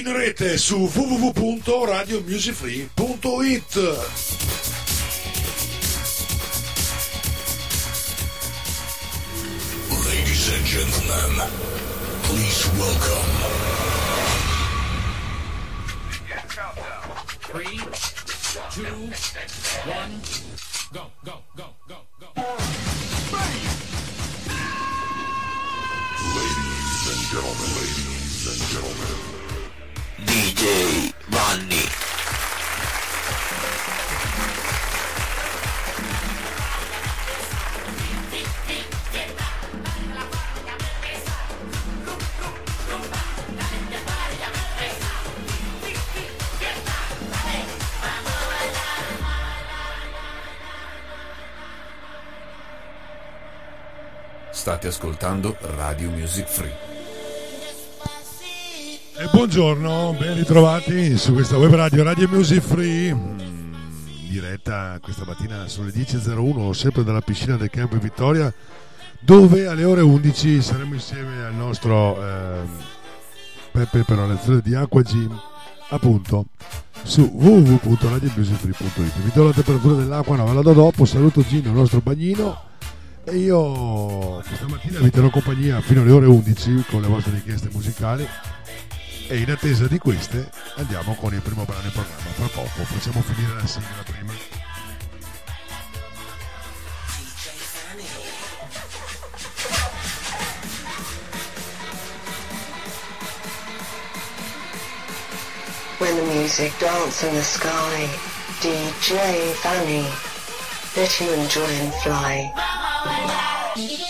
In rete su www.radiomusicfree.it. Ladies and gentlemen, please welcome. Three, two, one, go, go, go, ascoltando Radio Music Free. E buongiorno, ben ritrovati su questa web radio Radio Music Free. mm, diretta questa mattina sono le 10.01, sempre dalla piscina del campo Vittoria, dove alle ore 11 saremo insieme al nostro ehm, Peppe per una lezione di Acqua Gym, appunto su www.radiomusicfree.it. Vi do la temperatura dell'acqua, no, ve la do dopo. Saluto Gino, il nostro bagnino. E io questa mattina vi terrò compagnia fino alle ore 11 con le vostre richieste musicali. E in attesa di queste andiamo con il primo brano in programma. Fra poco facciamo finire la sigla prima. When the music dance in the sky, DJ Fanny, let you enjoy and fly.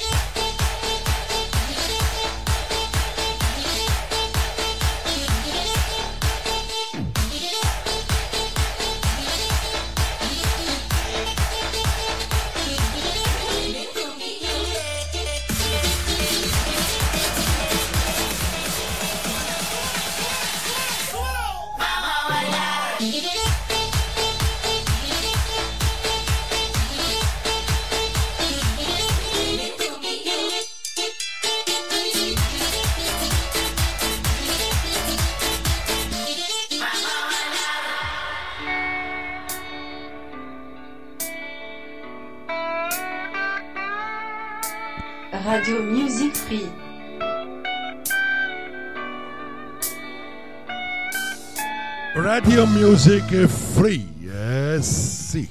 Radio Music Free eh sì.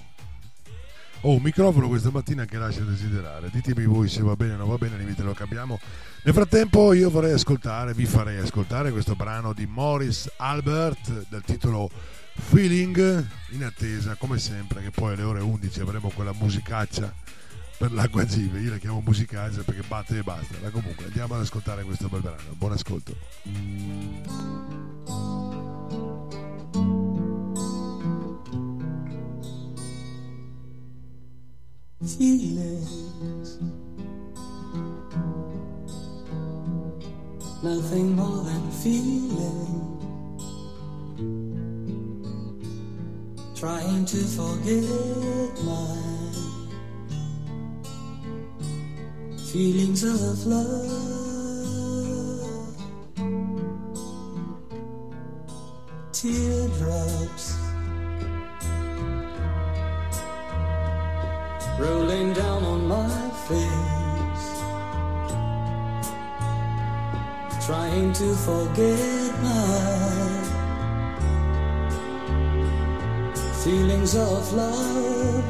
Ho un microfono questa mattina che lascia desiderare. Ditemi voi se va bene o non va bene limite lo cambiamo nel frattempo io vorrei ascoltare vi farei ascoltare questo brano di Morris Albert dal titolo Feeling in attesa come sempre che poi alle ore 11 avremo quella musicaccia per l'acqua Give, io la chiamo musicaccia perché batte e basta, ma comunque andiamo ad ascoltare questo bel brano, buon ascolto. Feelings. Nothing more than feeling. Trying to forget my feelings of love. Teardrops trying to forget my feelings of love.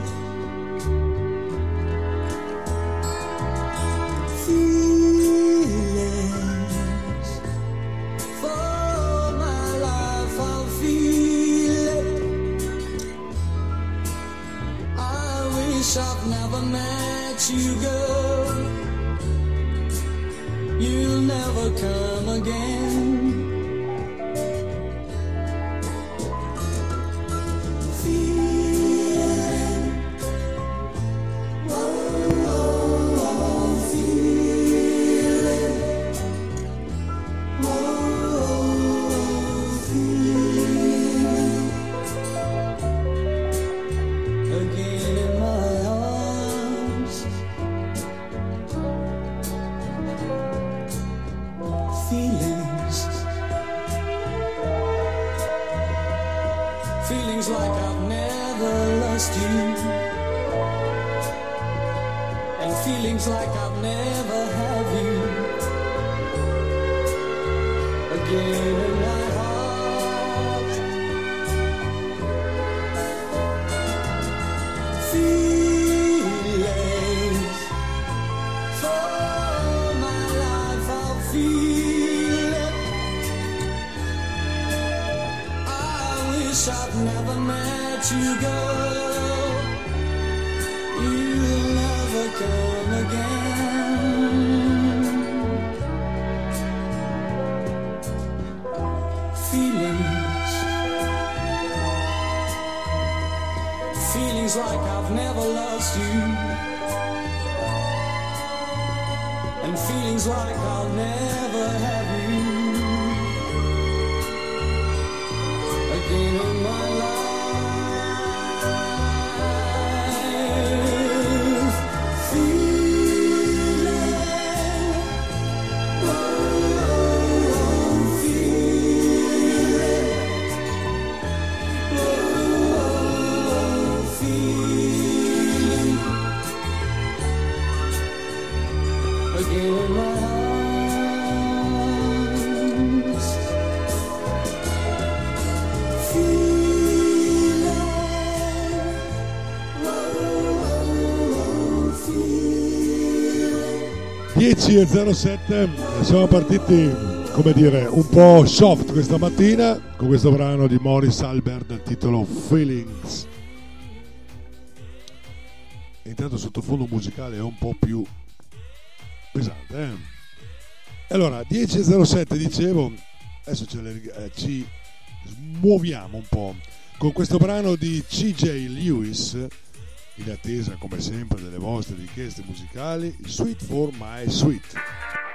Energia 07, siamo partiti come dire un po' soft questa mattina con questo brano di Morris Albert dal titolo Feelings. E intanto il sottofondo musicale è un po' più pesante. Eh? Allora, 10.07 dicevo, adesso le, eh, ci muoviamo un po' con questo brano di CJ Lewis in attesa come sempre delle vostre richieste musicali, Sweet for My Sweet.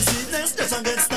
See this, this, and this.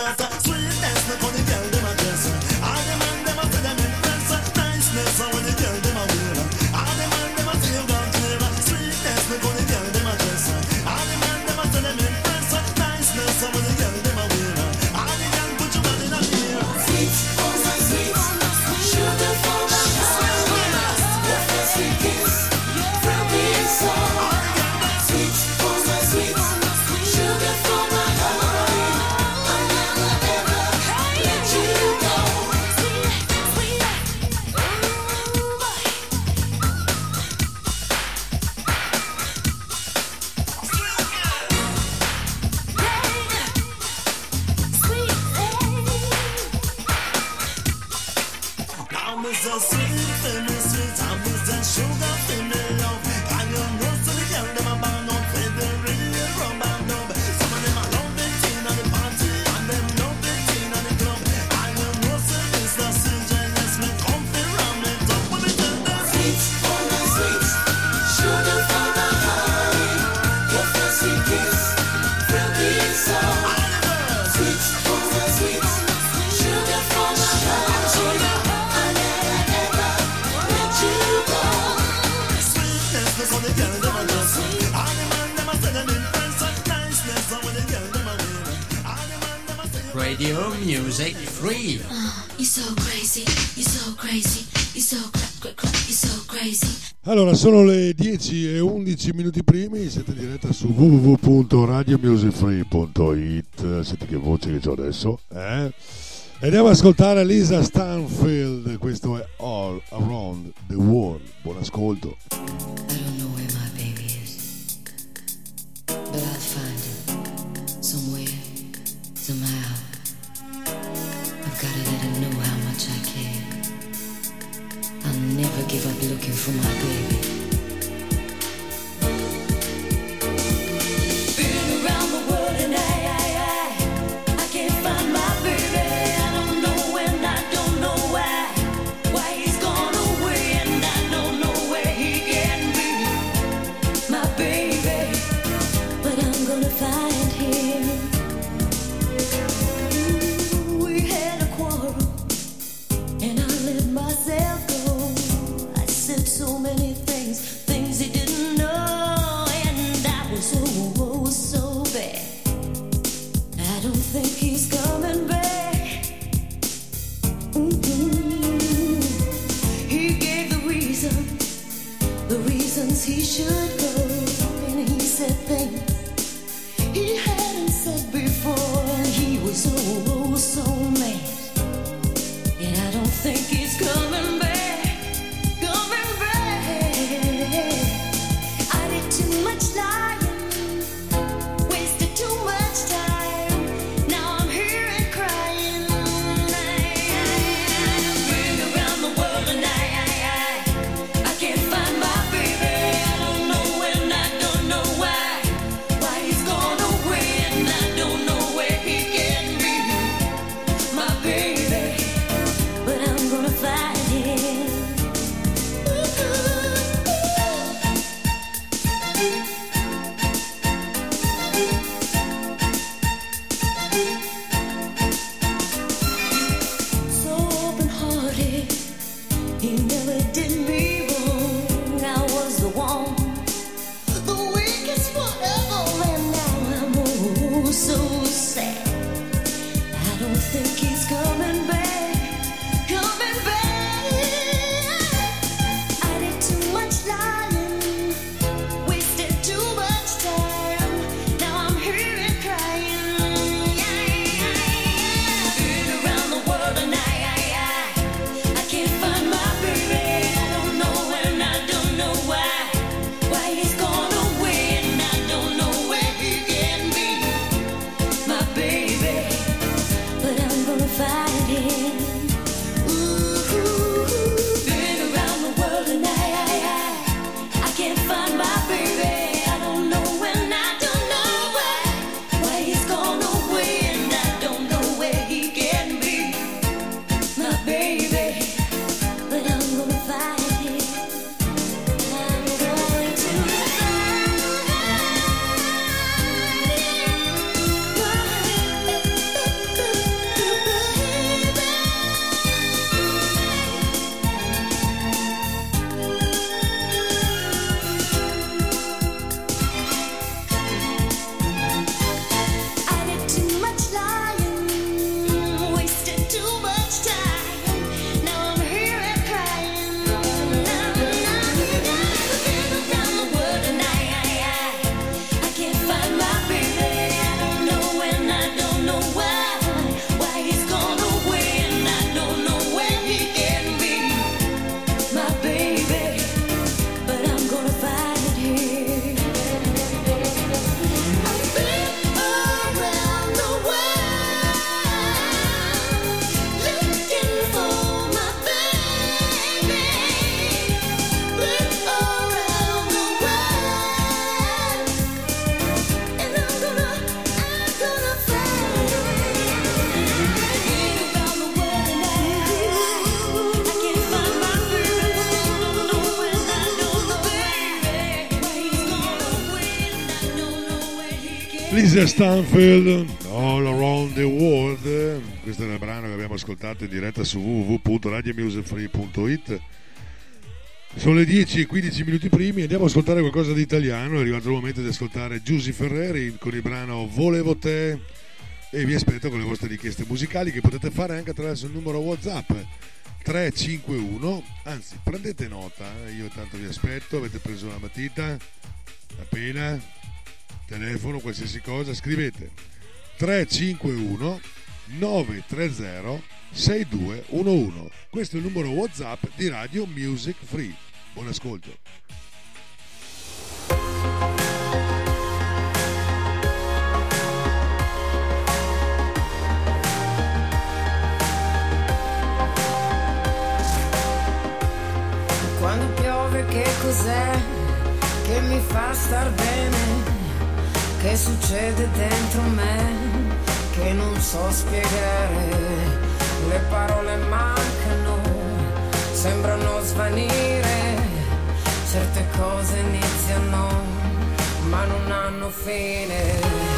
sono le 10 e 11 minuti primi, siete in diretta su www.radiomusicfree.it, senti che voce che ho adesso, eh? E andiamo ad ascoltare Lisa Stanfield, questo è All Around the World, buon ascolto. I don't know where my baby is, but I'll find him, somewhere, somehow. I've gotta let him know how much I care. I'll never give up looking for my baby. Laura Stanfield, All Around the World, questo è il brano che abbiamo ascoltato in diretta su www.radiomusicfree.it sono le 10 e 15 minuti primi, andiamo ad ascoltare qualcosa di italiano, è arrivato il momento di ascoltare Giussi Ferreri con il brano Volevo te. E vi aspetto con le vostre richieste musicali che potete fare anche attraverso il numero Whatsapp 351, anzi prendete nota, eh. io tanto vi aspetto, avete preso la matita, la pena telefono, qualsiasi cosa, scrivete 351 930 6211. Questo è il numero WhatsApp di Radio Music Free. Buon ascolto. Quando piove che cos'è che mi fa star bene? Che succede dentro me che non so spiegare? Le parole mancano, sembrano svanire, certe cose iniziano ma non hanno fine.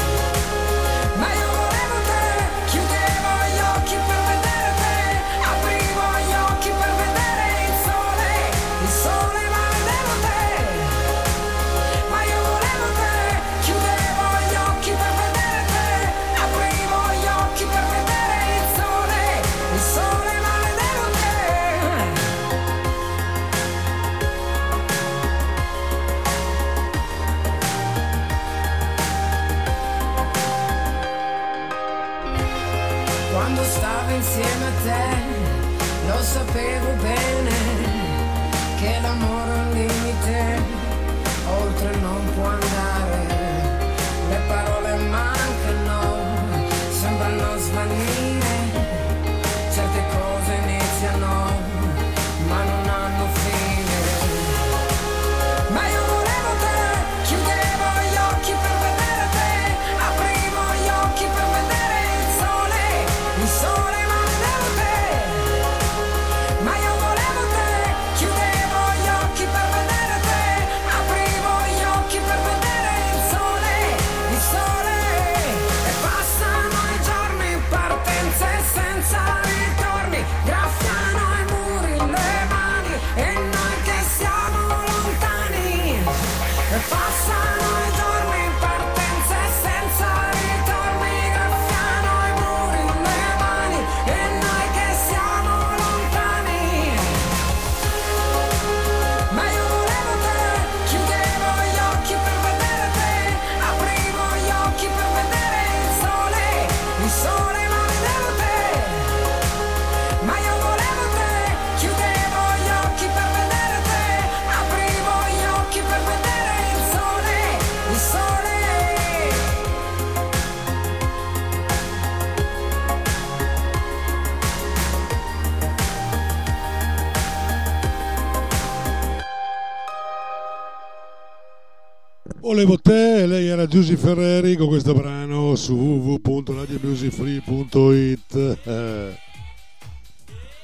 Volevo te, lei era Giusy Ferreri con questo brano su www.radiomusicfree.it. Eh,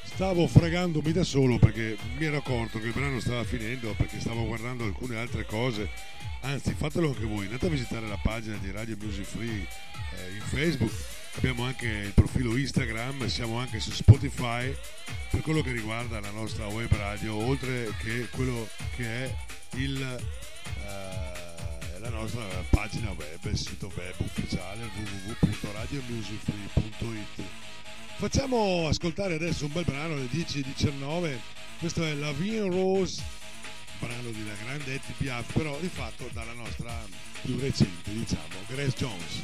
Stavo fregandomi da solo perché mi ero accorto che il brano stava finendo perché stavo guardando alcune altre cose. Anzi, fatelo anche voi, andate a visitare la pagina di Radio Music Free eh, in Facebook. Abbiamo anche il profilo Instagram, siamo anche su Spotify per quello che riguarda la nostra web radio, oltre che quello che è il eh, la nostra pagina web, il sito web ufficiale www.radiomusicfree.it. Facciamo ascoltare adesso un bel brano alle 10.19. Questo è La Vie Rose, brano di una grande Etty però rifatto dalla nostra più recente, diciamo, Grace Jones.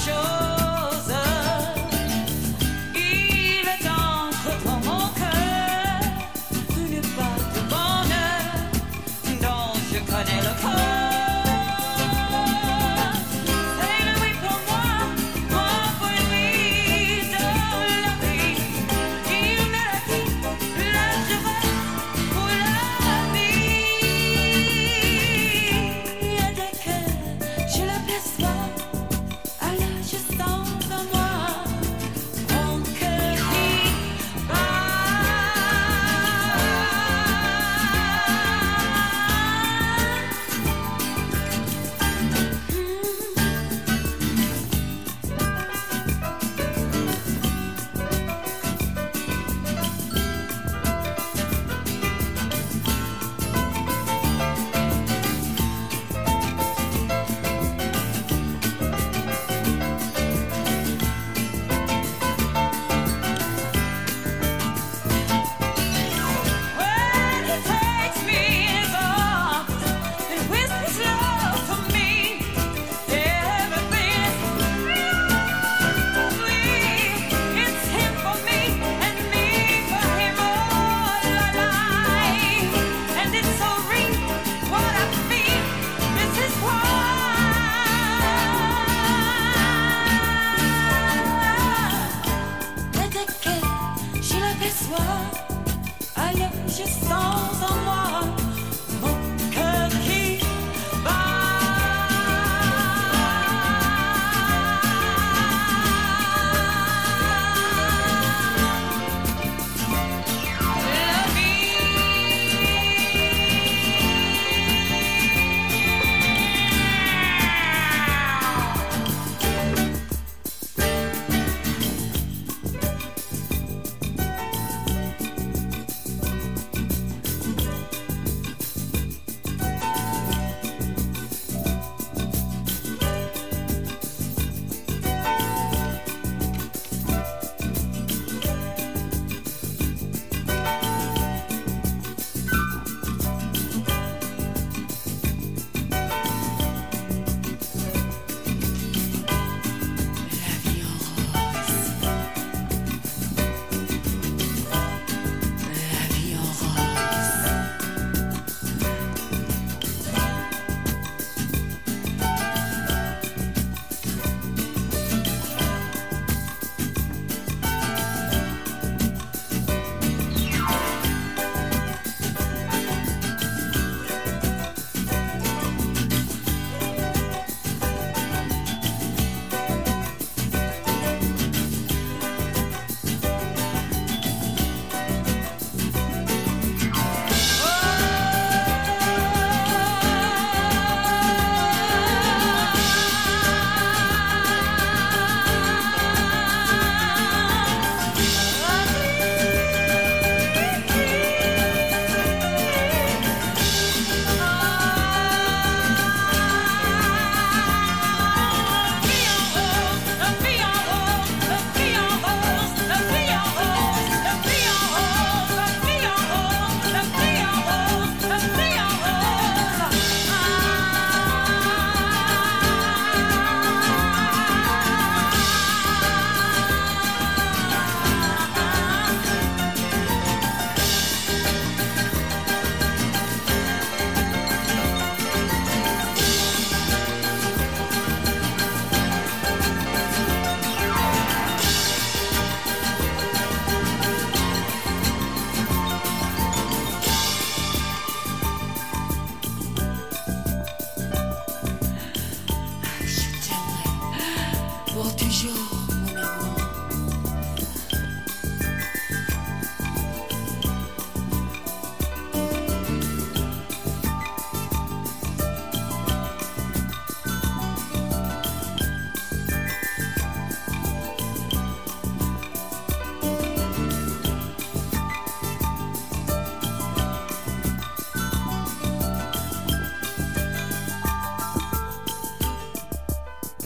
show.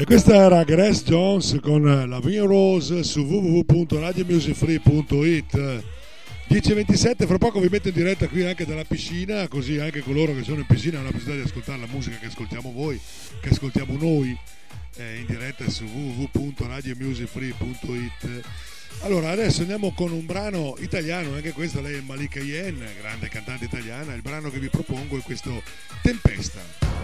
E questa era Grace Jones con la Vin Rose su www.radiomusicfree.it 10.27, fra poco vi metto in diretta qui anche dalla piscina, così anche coloro che sono in piscina hanno la possibilità di ascoltare la musica che ascoltiamo voi, che ascoltiamo noi eh, in diretta su www.radiomusicfree.it. Allora, adesso andiamo con un brano italiano, anche questo lei è Malika Yen, grande cantante italiana, il brano che vi propongo è questo Tempesta.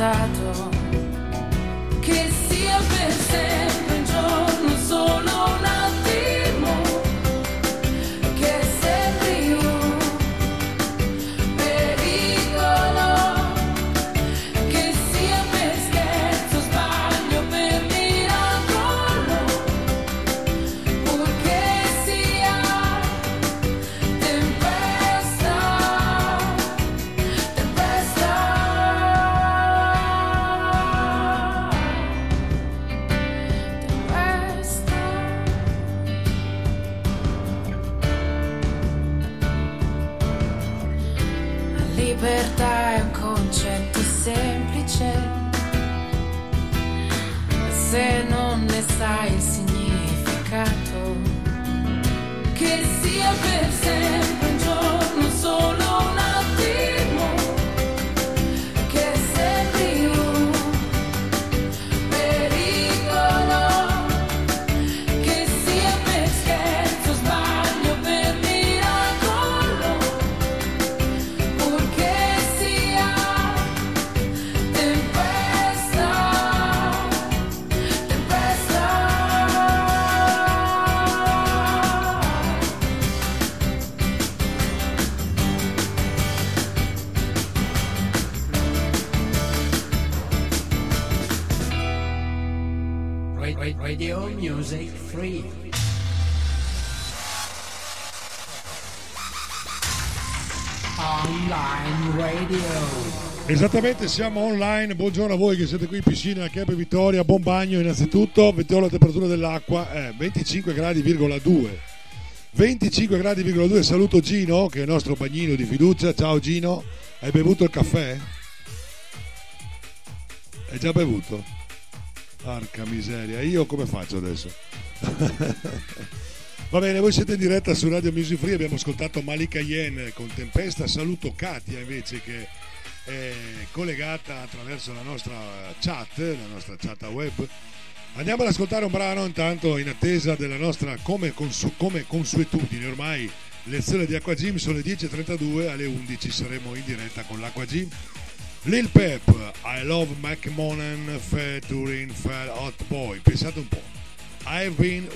stato Esattamente, siamo online. Buongiorno a voi che siete qui in piscina a Campo Vittoria. Buon bagno innanzitutto. Vediamo la temperatura dell'acqua, è 25 gradi,2. 25 gradi,2. Saluto Gino, che è il nostro bagnino di fiducia. Ciao Gino, hai bevuto il caffè? Hai già bevuto? Porca miseria, io come faccio adesso? Va bene, voi siete in diretta su Radio Music Free, abbiamo ascoltato Malika Yen con Tempesta, saluto Katia invece che collegata attraverso la nostra chat, la nostra chat web. Andiamo ad ascoltare un brano intanto in attesa della nostra, come, consu- come consuetudine, ormai lezione di Acqua Gym sono le 10.32, alle 11 saremo in diretta con l'Acqua Gym. Lil Pep, I Love McMonan, Featuring Fair Hot Boy, pensate un po', I've been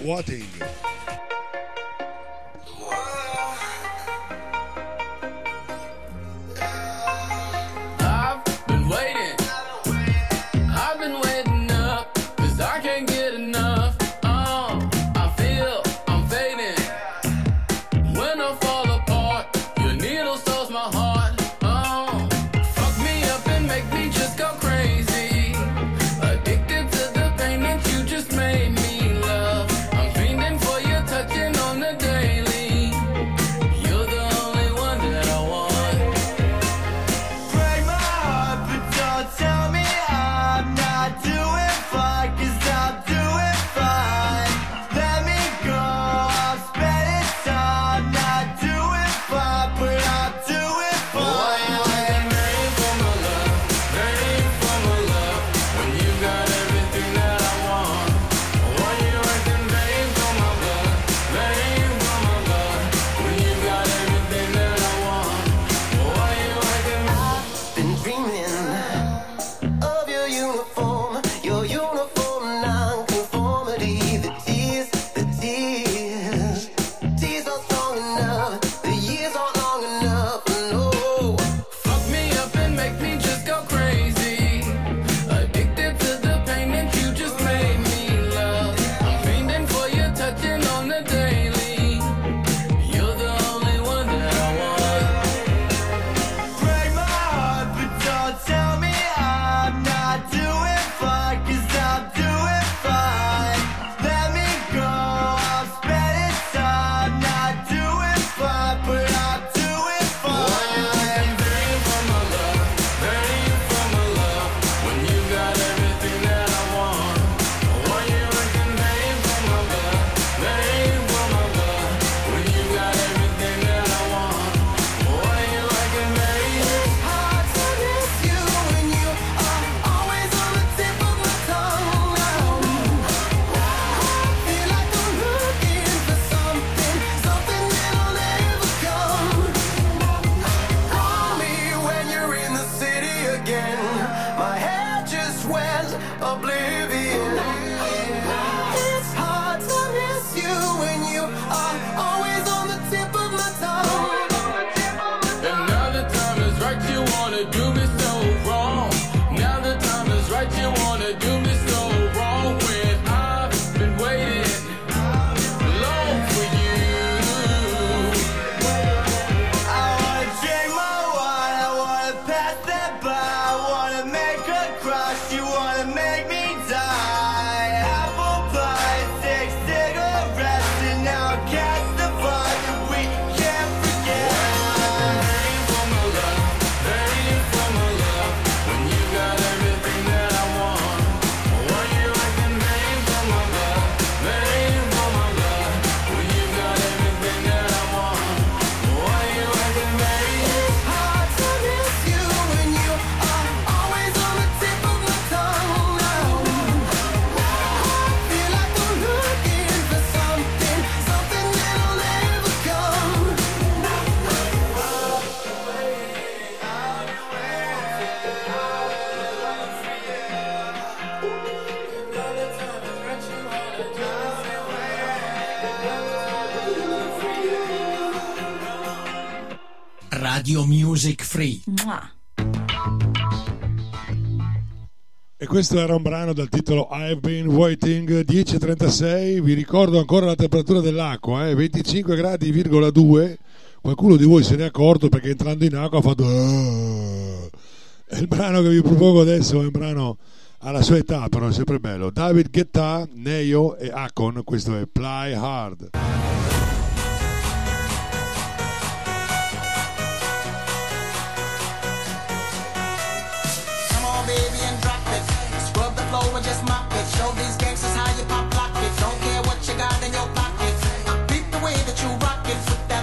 Mua. E questo era un brano dal titolo I've Been Waiting 10.36, vi ricordo ancora la temperatura dell'acqua, eh? 25 gradi,2, qualcuno di voi se ne è accorto perché entrando in acqua ha fatto... Ah". E il brano che vi propongo adesso è un brano alla sua età, però è sempre bello. David Guetta, Neo e Akon, questo è Ply Hard. were just mop it. Show these gangsters how you pop lock it. Don't care what you got in your pocket. I beat the way that you rock it.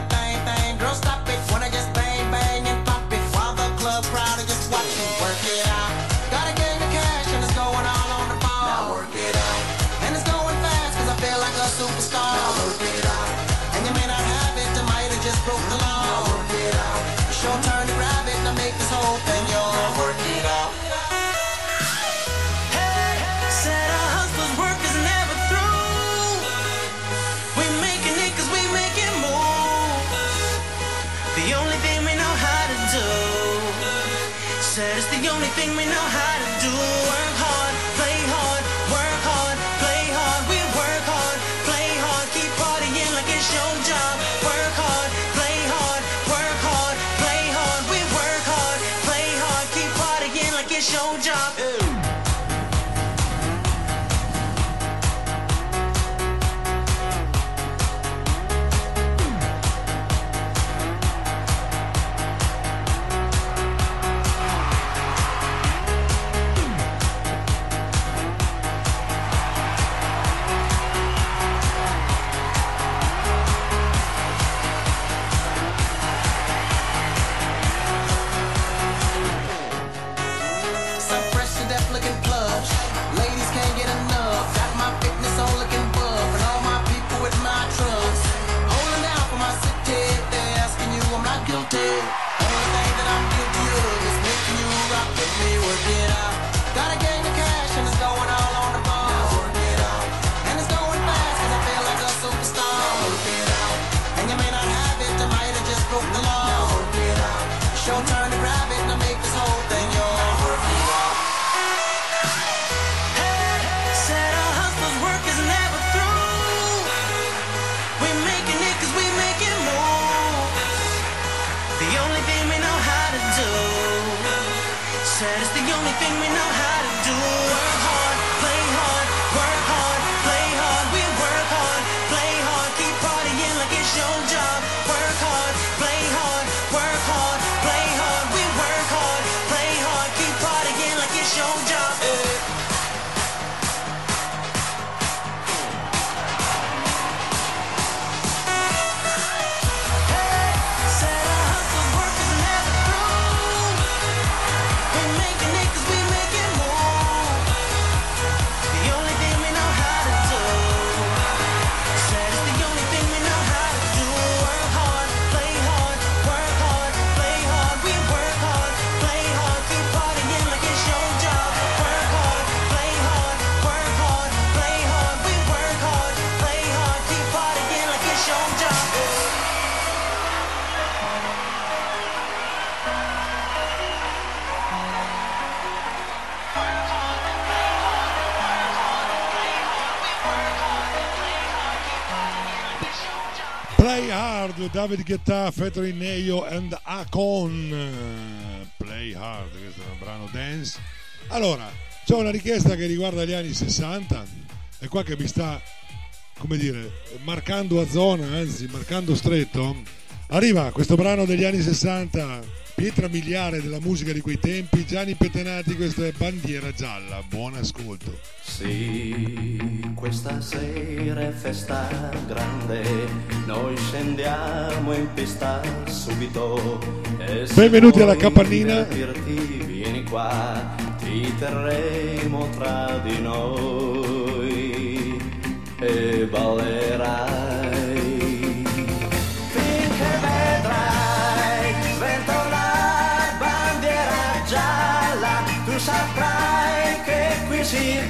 David Guetta featuring Neo and Akon Play Hard questo è un brano dance. Allora c'è una richiesta che riguarda gli anni 60 è qua che mi sta come dire marcando a zona anzi marcando stretto. Arriva questo brano degli anni 60 pietra miliare della musica di quei tempi, Gianni Petenati, questa è Bandiera Gialla, buon ascolto. Sì, questa sera è festa grande, noi scendiamo in pista subito. Benvenuti alla capannina. Vieni qua, ti terremo tra di noi e ballerai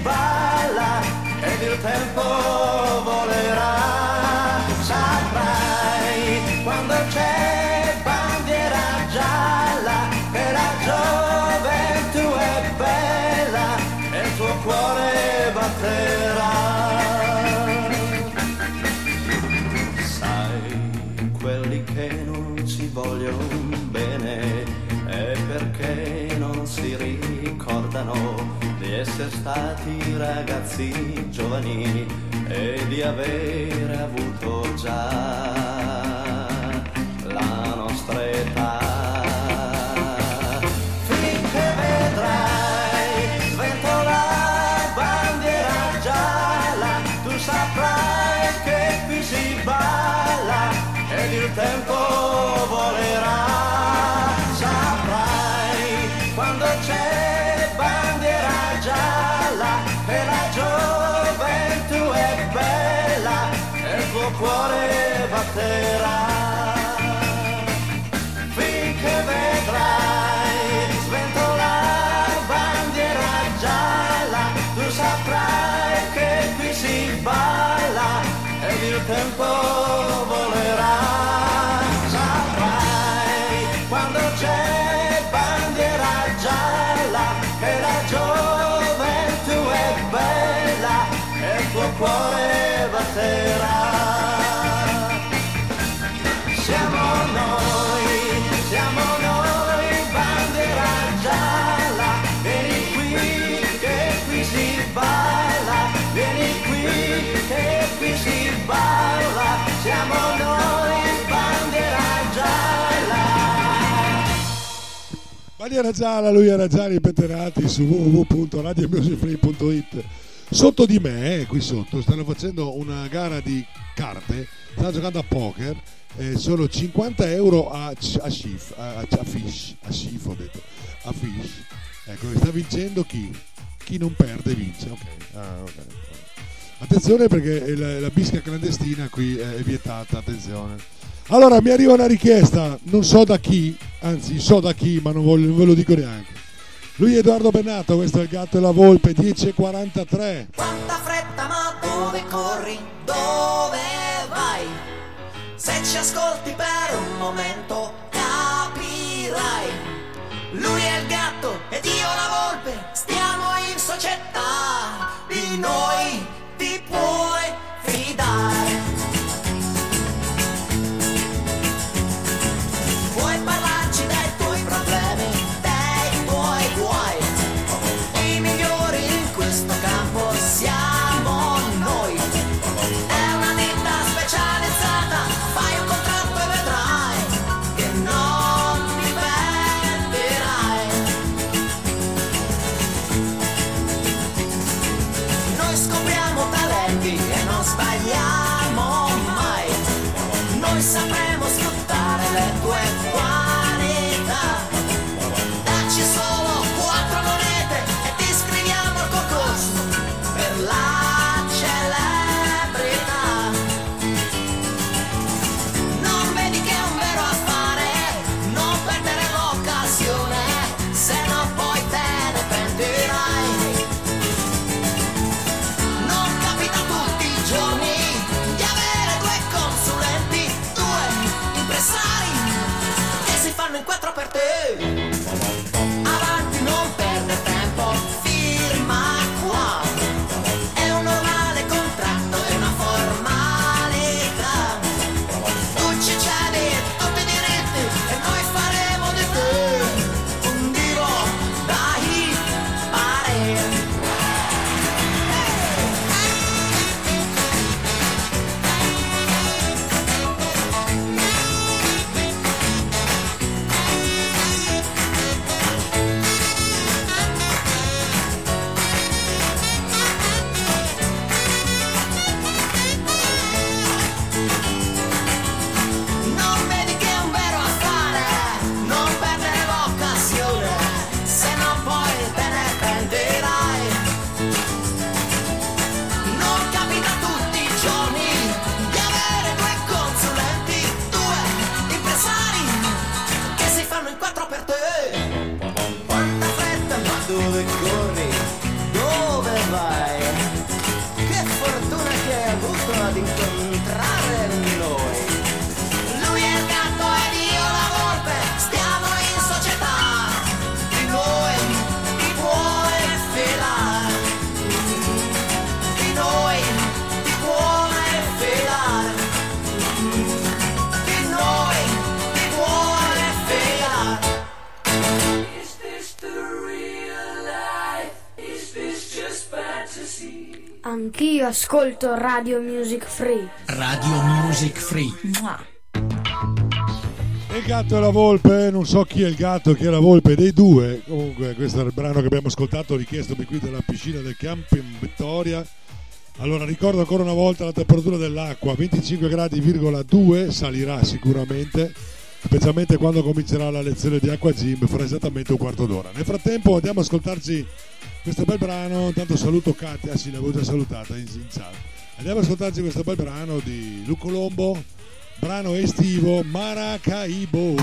balla ed il tempo volerà. Saprai quando c'è bandiera gialla che la gioventù è bella e il tuo cuore batterà. Essere stati ragazzi giovani e di avere avuto già cuore batterà. Siamo noi, siamo noi, bandiera gialla, vieni qui che qui si balla, vieni qui che qui si balla, siamo noi, bandiera gialla. Bandiera gialla, lui era già ripeterati su www.radiomusicfree.it. Sotto di me, qui sotto, stanno facendo una gara di carte, stanno giocando a poker, eh, sono 50 euro a, a Shif, a, a, Fish, a Shif ho detto, a Fish. Ecco, sta vincendo chi? Chi non perde vince, ok. Ah, ok. Attenzione perché la, la bisca clandestina qui è vietata, attenzione. Allora mi arriva una richiesta, non so da chi, anzi so da chi, ma non, voglio- non ve lo dico neanche. Lui è Edoardo Bennato, questo è il gatto e la volpe, 10.43. Quanta fretta, ma dove corri? Dove vai? Se ci ascolti per un momento capirai. Lui è il gatto ed io la volpe, stiamo in società. Di noi ti puoi ascolto Radio Music Free. Radio Music Free. E il gatto e la volpe, non so chi è il gatto e chi è la volpe dei due. Comunque, questo è il brano che abbiamo ascoltato, richiesto qui dalla piscina del Camping Vittoria. Allora, ricordo ancora una volta la temperatura dell'acqua: 25 gradi,2, salirà sicuramente, specialmente quando comincerà la lezione di acqua gym fra esattamente un quarto d'ora. Nel frattempo, andiamo ad ascoltarci questo bel brano. Intanto saluto Katia, sì, l'avevo già salutata in, in chat. Andiamo ad ascoltarci questo bel brano di Luco Lombo, brano estivo. Maracaibo,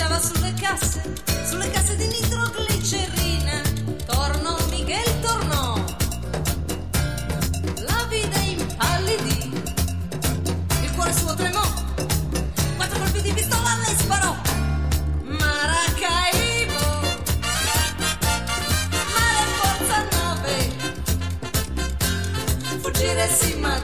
l'abbracciava sulle casse, sulle casse di nitroglicerina. Tornò Miguel, tornò. La vide impallidì, il cuore suo tremò, quattro colpi di pistola le sparò. Maracaibo, mare forza nove, fuggire sì ma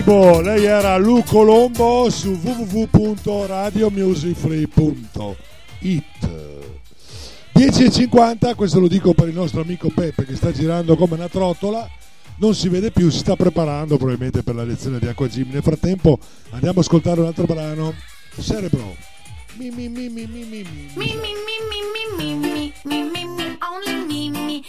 Maracaibo, lei era Lu Colombo su www.radiomusicfree.it 10.50, questo lo dico per il nostro amico Peppe che sta girando come una trottola, non si vede più, si sta preparando probabilmente per la lezione di Acqua Gym. Nel frattempo andiamo ad ascoltare un altro brano, Cerebro. Mi mi mi mi mi mi mi. Me, me, me, me, me, me, me, me, me, me,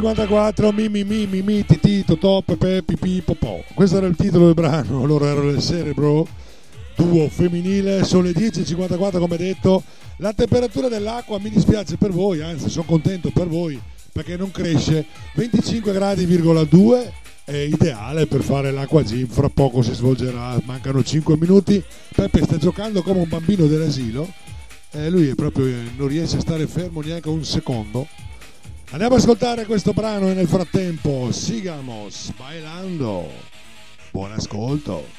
10.54 Mimi Mimi Mi Titito Top Pepe Pipi Popò questo era il titolo del brano loro erano il Cerebro duo femminile. Sono le 10.54 come detto. La temperatura dell'acqua mi dispiace per voi anzi sono contento per voi perché non cresce. 25 gradi,2 è ideale per fare l'acqua gym fra poco si svolgerà mancano 5 minuti. Peppe sta giocando come un bambino dell'asilo e lui proprio non riesce a stare fermo neanche un secondo Andiamo ad ascoltare questo brano e nel frattempo sigamos bailando. Buon ascolto.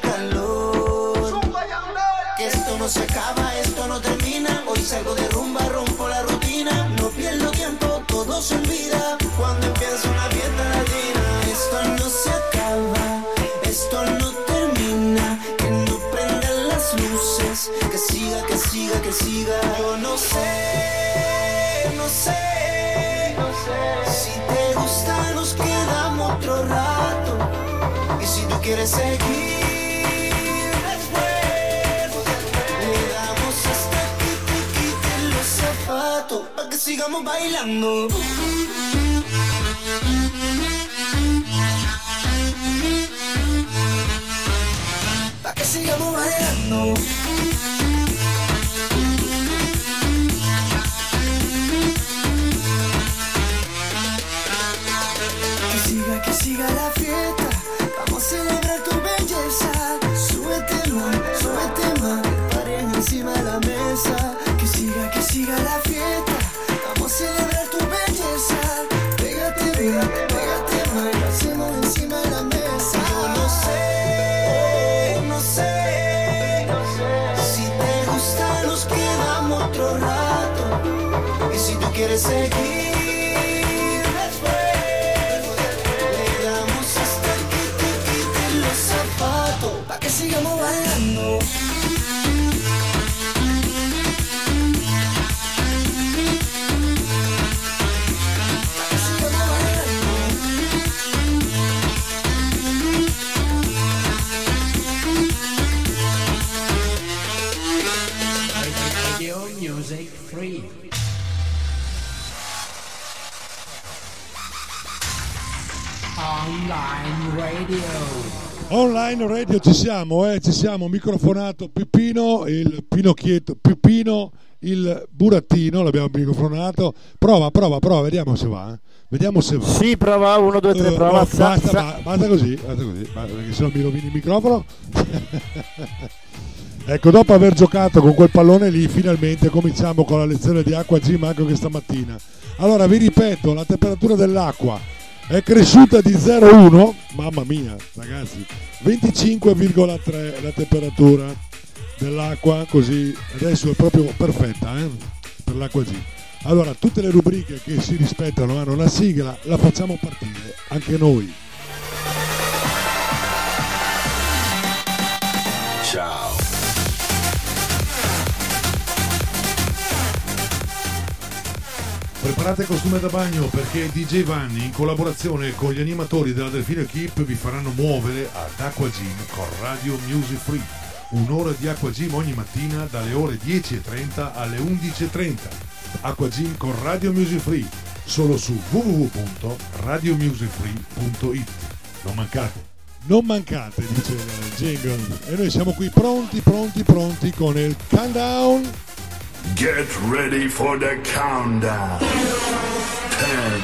Calor. Que esto no se acaba, esto no termina. Hoy salgo de cuando empieza una fiesta latina. Esto no se acaba, esto no termina. Que no prendan las luces, que siga, que siga, que siga. Yo no sé, no sé. Si te gusta, nos quedamos otro rato. Y si tú quieres seguir Sigamos bailando. Pa' que sigamos bailando. Seguir Online radio ci siamo, eh, ci siamo, microfonato Pipino, il Pinocchietto, Pipino, il burattino, l'abbiamo microfonato. Prova, prova, prova, vediamo se va. eh. Vediamo se va. Sì, prova, uno, due, tre, Eh, prova. no, za- basta, ba- basta così, basta così, basta, perché se no mi rovini il microfono. ecco, dopo aver giocato con quel pallone lì, finalmente cominciamo con la lezione di acqua gym anche questa mattina. Allora, vi ripeto, la temperatura dell'acqua è cresciuta di 0,1, mamma mia, ragazzi, 25,3 la temperatura dell'acqua, così adesso è proprio perfetta eh, per l'acqua gym. Allora, tutte le rubriche che si rispettano hanno la sigla, la facciamo partire anche noi. Ciao. Preparate costume da bagno perché DJ Vanni in collaborazione con gli animatori della Delfino Equip vi faranno muovere ad Aqua Gym con Radio Music Free. un'ora di Acqua Gym ogni mattina dalle ore 10.30 alle 11.30. Acqua Gym con Radio Music Free, solo su www.radiomusicfree.it. Non mancate. Non mancate, dice il jingle. E noi siamo qui pronti, pronti, pronti con il countdown. Get ready for the countdown. 10,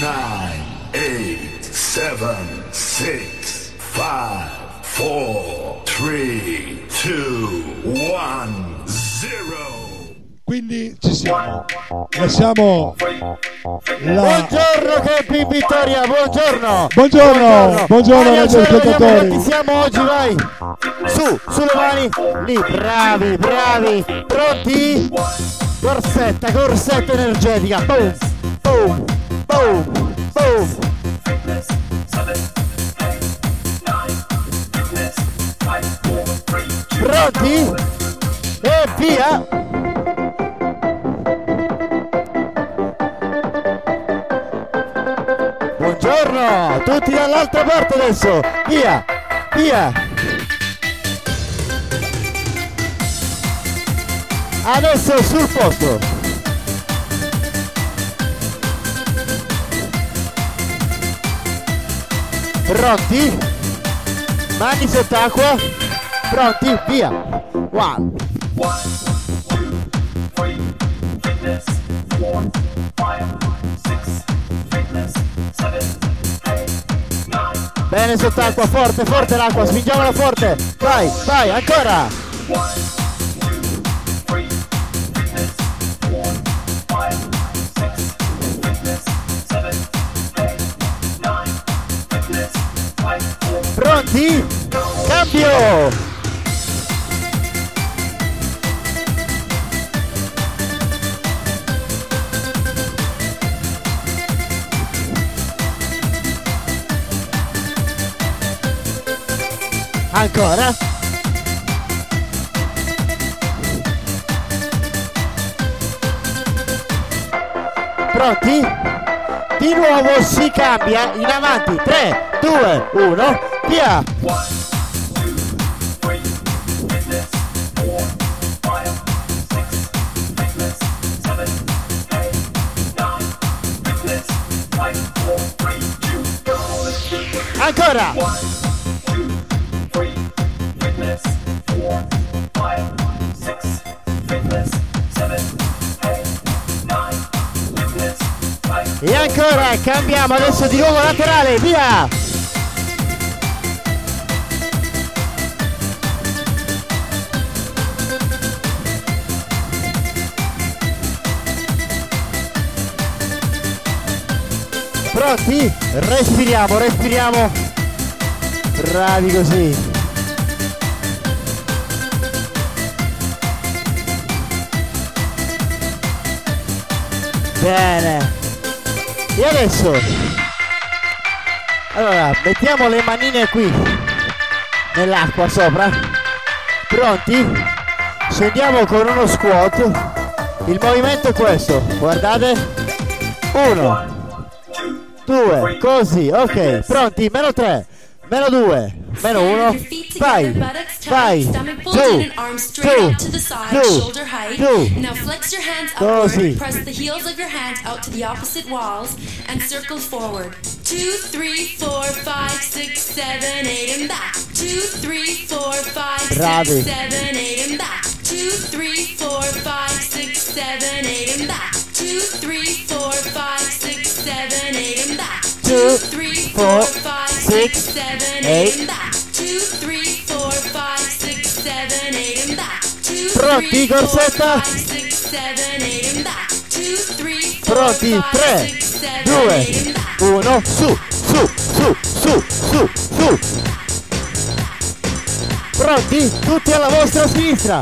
9, 8, 7, 6, 5, 4, 3, 2, 1, 0. Quindi ci siamo. Lasciamo la... Buongiorno Campi Vittoria, buongiorno. Buongiorno, buongiorno radio vediamo ascoltatori. quanti siamo oggi, vai. Su, sulle mani, lì, bravi, bravi. Pronti? Corsetta, corsetta energetica. Boom, boom, boom, boom. Pronti? E via! Buongiorno! Tutti dall'altra parte adesso! Via! Via! Adesso sul posto! Pronti? Mani sott'acqua? Pronti? Via! One! Bene sott'acqua, forte, forte l'acqua, spingiamola forte! Vai, vai, ancora! Pronti? Cambio! Ancora? Pronti? Di nuovo si cambia in avanti. 3, 2, 1, via! Ancora! Ancora cambiamo adesso di nuovo laterale, via! Pronti? Respiriamo, respiriamo. Bravi così. Bene. E adesso? Allora, mettiamo le manine qui. Nell'acqua sopra. Pronti? Scendiamo con uno squat. Il movimento è questo. Guardate. Uno. Due. Così. Ok. Pronti? Meno tre. Meno due. Meno uno. Vai. Vai. Two. Two. Two. Two. Now flex your hands upward, press the heels of your hands out to the opposite walls, and circle forward. Two, three, four, five, six, seven, eight, and back. Two, three, four, five, Bravi. six, seven, eight, and back. Two, three, four, five, six, seven, eight, and back. Two, three, four, five, six, seven, eight, and back. Two, three, four, five, six, seven, eight. and back. Two, three, three, four, Pronti? five, 3, six, seven, 2, eight, and back. 1, su, su, su, su, su, su. Pronti? Tutti alla vostra sinistra.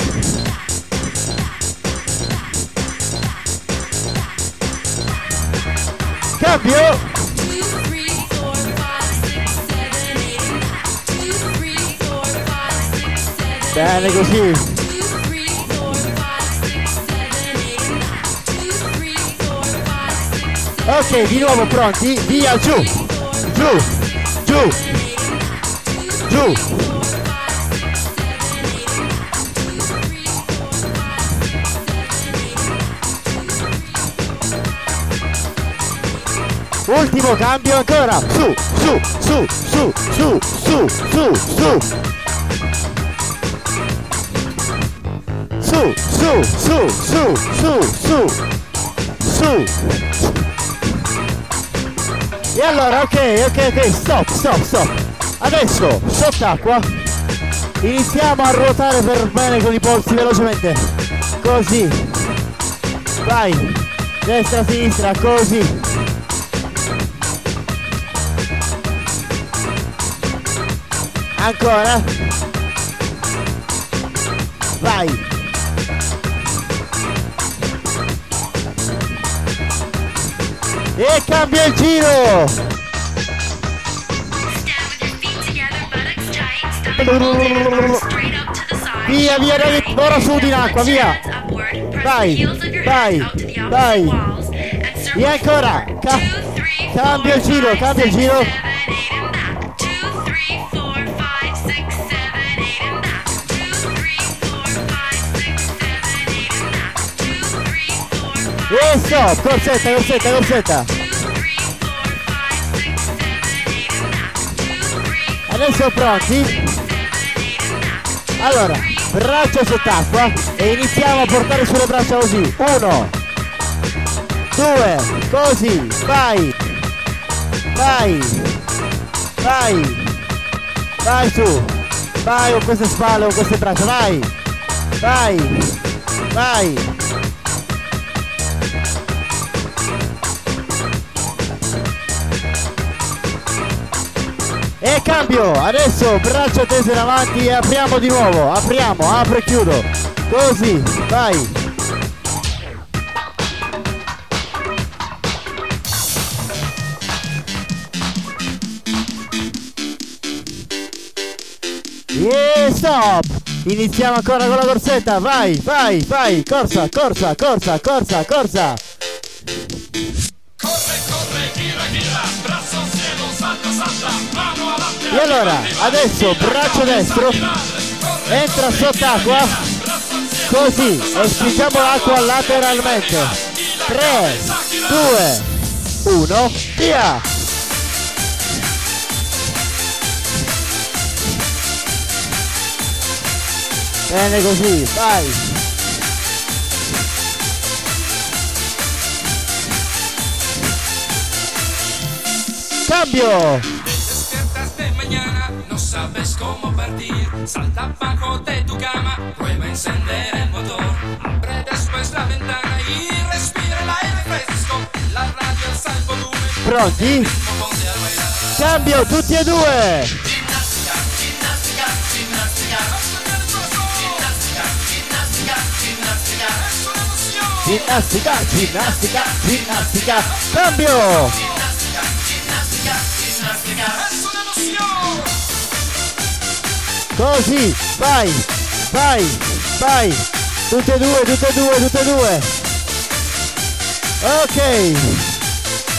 Cambio. Bene così. Ok, di nuovo pronti? Via, giù, giù, giù, giù. Ultimo cambio ancora, su, su, su, su, su, su, su, su. Su, su, su, su, su, su. Su. E allora, ok, ok, ok, stop, stop, stop. Adesso, sott'acqua, iniziamo a ruotare per bene con i polsi velocemente. Così. Vai. Destra, sinistra, così. Ancora. Vai. E cambia il giro. Via, via, via, ora su in acqua, via. Vai, vai, vai. E ancora. Ca- cambia il giro, cambia il giro. Stop, corsetta, corsetta, corsetta. Adesso pronti? Allora, braccia sott'acqua e iniziamo a portare sulle braccia così. Uno, due, così, vai, vai, vai, vai su, vai con queste spalle, con queste braccia, vai, vai, vai. E cambio, adesso braccia tese in avanti e apriamo di nuovo, apriamo, apro e chiudo, così, vai. E stop! Iniziamo ancora con la corsetta, vai, vai, vai, corsa, corsa, corsa, corsa, corsa. E allora, adesso braccio destro, entra sott'acqua, così, e spingiamo l'acqua lateralmente. 3, 2, 1, via! Bene così, vai! ¡Cambio! Sabes cómo partir. Salta bajo de tu cama, prueba a encender el motor. Abre después la ventana y respira el aire fresco. La radio alza el volumen. Pronti? Cambio, tutti e due! Ginnastica, ginnastica, ginnastica, cambio! Così, vai, vai, vai, tutte e due, tutte e due, tutte e due. Ok,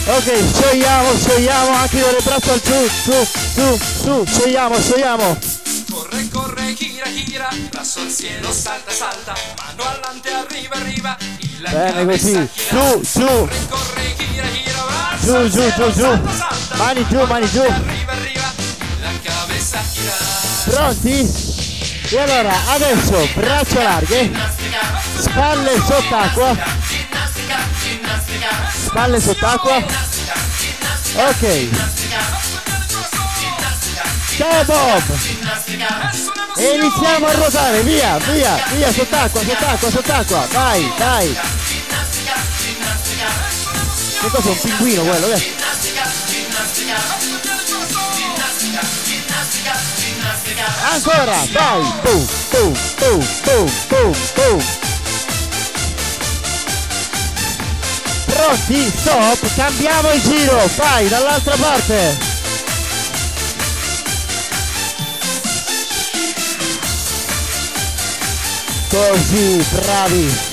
ok, sciogliamo, sciogliamo anche con le braccia giù, su, su, su, sciogliamo, sciogliamo. Corre, corre, gira, gira, brazo al cielo, salta, salta, mano adelante, arriba, arriba, y la Bene così, su, su, Corre, corre, gira, gira, brazo giù, al giù, cielo, giù, giù, salta, salta, mani giù, mani giù. arriba, y la cabeza gira. Pronti? E allora, adesso braccia larghe, spalle sott'acqua, spalle sott'acqua, ok. Ciao Bob! E iniziamo a ruotare, via, via, via, sott'acqua, sott'acqua, sott'acqua, vai, vai. Che cosa, un pinguino quello, che? Ancora, vai, boom, boom, boom, boom, boom, boom. Pronti, stop, cambiamo il giro, vai dall'altra parte. Così, bravi.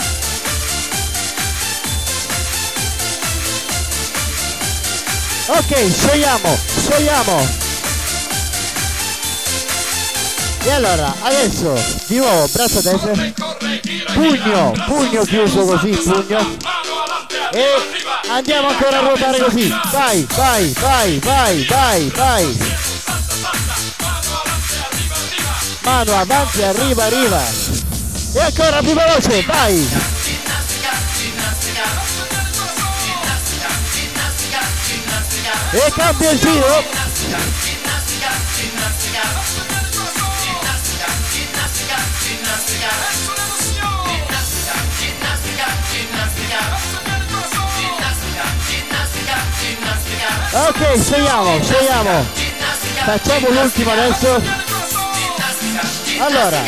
Ok, sciogliamo, sciogliamo. E allora, adesso, di nuovo, braccio destra. Pugno, pugno chiuso così, pugno. E andiamo ancora a ruotare così. Vai, vai, vai, vai, vai, vai. Mano avanti, arriva, arriva. E ancora più veloce, vai. E cambia il giro. Ok, scegliamo, scegliamo. Facciamo l'ultimo adesso. Allora,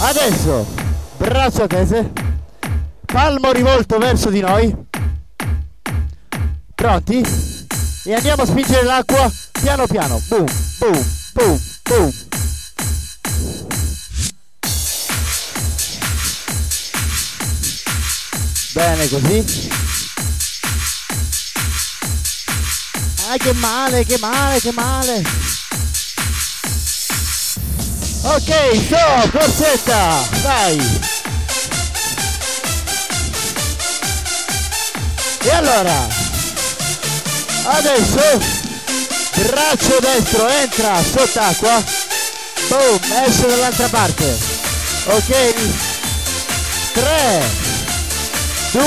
adesso, braccio tese, palmo rivolto verso di noi. Pronti? E andiamo a spingere l'acqua piano piano. Boom, boom, boom, boom. Bene così. Ah, che male, che male, che male. Ok, stop, corsetta, dai. E allora, adesso, braccio destro entra sott'acqua, boom, esce dall'altra parte. Ok, 3, 2,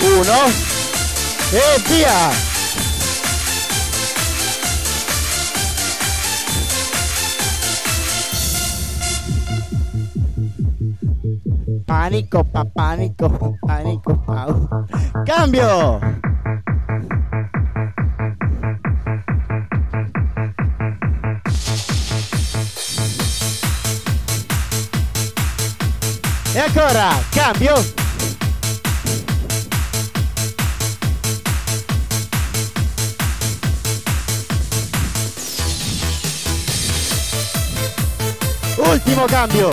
1 e via! Panico, pa, panico, panico, pau. Cambio! E ancora, cambio! Ultimo cambio!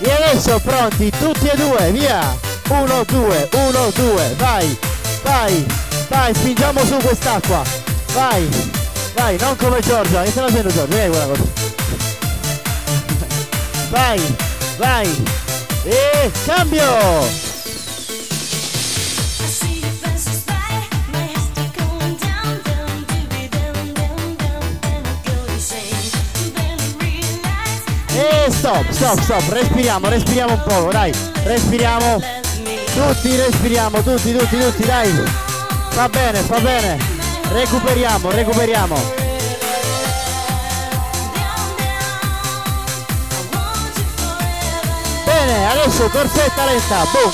E adesso pronti tutti e due, via! Uno, due, uno, due, vai, vai, vai, spingiamo su quest'acqua, vai, vai, non come Giorgio, che stai facendo Giorgio? Vieni quella cosa. Vai, vai, e cambio! E stop, stop, stop, respiriamo, respiriamo un po', dai, respiriamo. Tutti respiriamo, tutti, tutti, tutti, dai. Va bene, va bene. Recuperiamo, recuperiamo. Bene, adesso corsetta lenta, boom.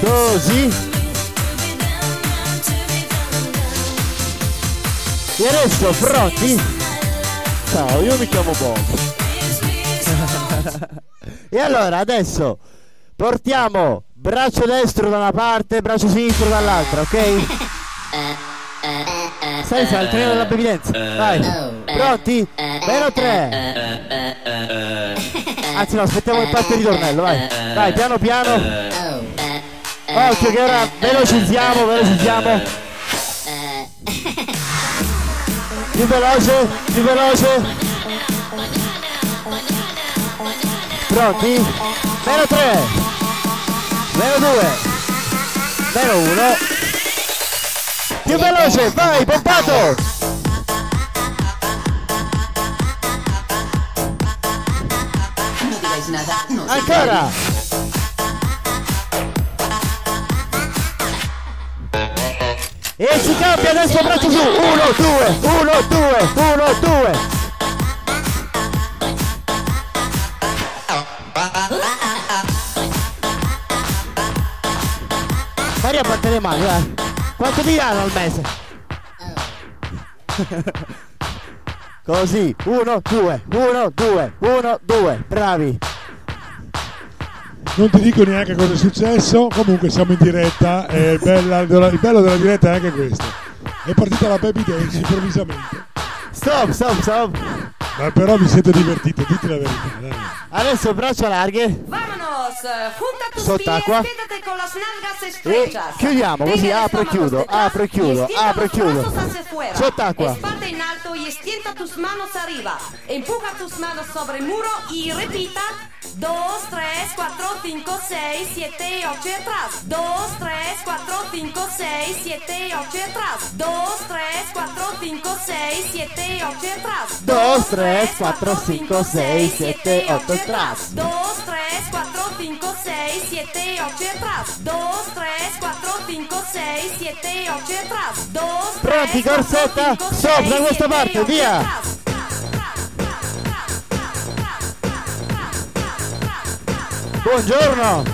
Così. E adesso pronti? Ciao, io mi chiamo Bob. E allora adesso portiamo braccio destro da una parte, braccio sinistro dall'altra, ok? Senza il treno della previdenza. Vai. Pronti? Meno tre. Anzi no, aspettiamo il parte di ritornello, vai. Vai, piano piano. Occhio che ora velocizziamo, velocizziamo. Più veloce, più veloce. Pronti? Meno 3. Meno 2. Meno 1. Più veloce, vai, pompato! Ancora! E si cambia adesso braccio su! 1, 2, 1, 2, 1, 2! Fai a battere le mani, dai! Quanto ti danno al mese? Così, 1, 2, 1, 2, 1, 2, bravi! Non ti dico neanche cosa è successo, comunque siamo in diretta e il, bella- il bello della diretta è anche questo. È partita la baby dance improvvisamente. Stop, stop, stop! Ma però mi sento divertito, dite la verità. dai. Adesso braccia larghe. Vámonos! eh, junta tus Sott'acqua. pies, quédate con las nalgas E chiudiamo così, apro e chiudo, apro e chiudo, apro e chiudo. Sott'acqua. Espalda en alto y extienda tus manos arriba. Empuja tus manos sobre el muro y repita. 2, 3, 4, 5, 6, 7, 8 atrás. 2, 3, 4, 5, 6, 7, 8 atrás. 2, 3, 4, 5, 6, 7, 8 atrás. 2, 3, 4, 5, 6, 7, 8 atrás. 2, 3, 4, 5, 6, 7, 8 atrás. 2, 3, 4, 5, 6, 7, 8 atrás. 2, Pronti, corsetta, sopra questa parte, via! Buongiorno!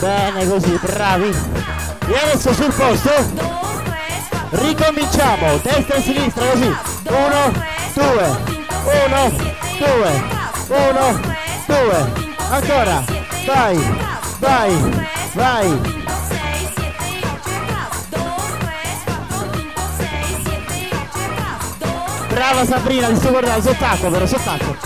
Bene così, bravi! E adesso sul posto ricominciamo, destra e sinistra così. Uno, due, uno, due, uno, due. Ancora, vai, vai, vai. Brava Sabrina, ti sto guardando, sott'acqua però, sott'acqua.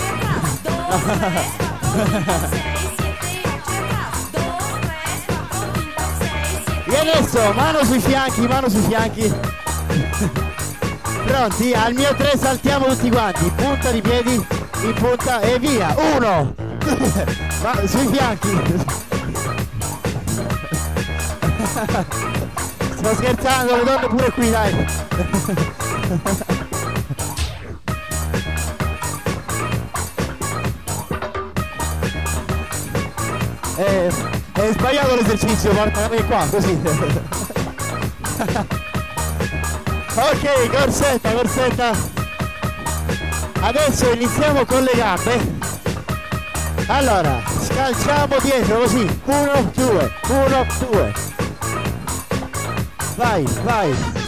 E adesso mano sui fianchi, mano sui fianchi. Pronti? Al mio 3 saltiamo tutti quanti. Punta di piedi, in punta e via. Uno, ma sui fianchi. Sto scherzando, le donne pure qui, dai. Eh, è sbagliato l'esercizio, portami qua, così. ok, corsetta, corsetta. Adesso iniziamo con le gambe. Allora, scalciamo dietro così. Uno, due, uno, due. Vai, vai.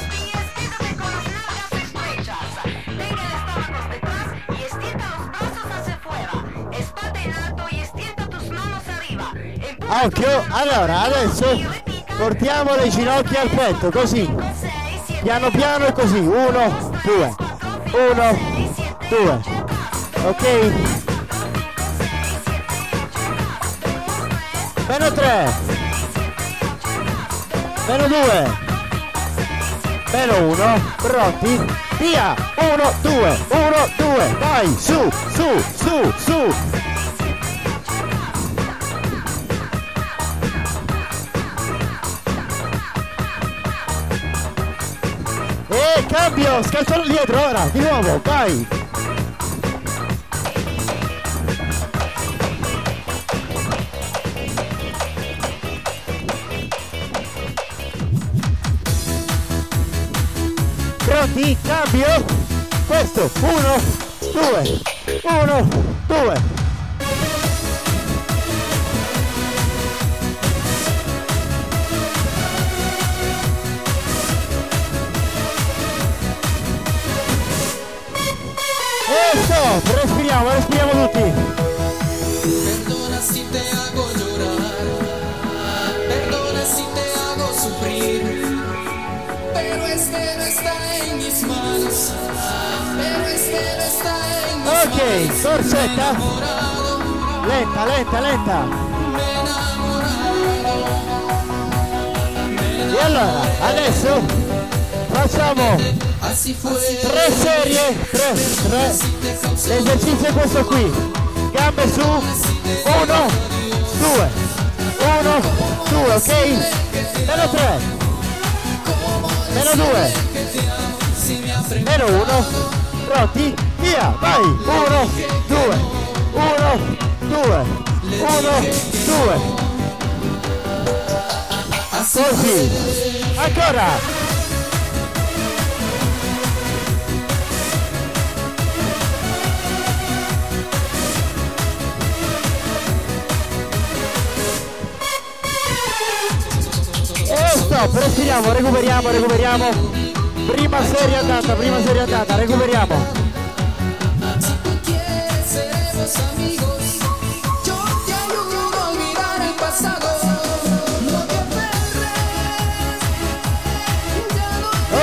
Occhio, allora adesso portiamo le ginocchia al petto, così. Piano piano e così. Uno, due. Uno, due. Ok? Meno tre. Meno due. Meno uno. Pronti? Via! Uno, due, uno, due. Vai, su, su, su, su. Cambio, scalciano dietro ora, di nuovo, vai! Pronti? Cambio! Questo, uno, due, uno, due. Stop, respiriamo, respiriamo tutti. Perdona si te hago llorar, perdona si te hago sufrir, pero es que no está en mis manos, pero es que no está en mis Ok, corsetta. Lenta, lenta, lenta. E allora, adesso facciamo tre serie, tre, tre. L'esercizio è questo qui. Gambe su, uno, due, uno, due, ok? Meno tre, meno due, meno uno, pronti? Via, vai, uno, due, uno, due, uno, due. Così, ancora. Stop, respiriamo, recuperiamo, recuperiamo. Prima serie andata, prima serie andata, recuperiamo. No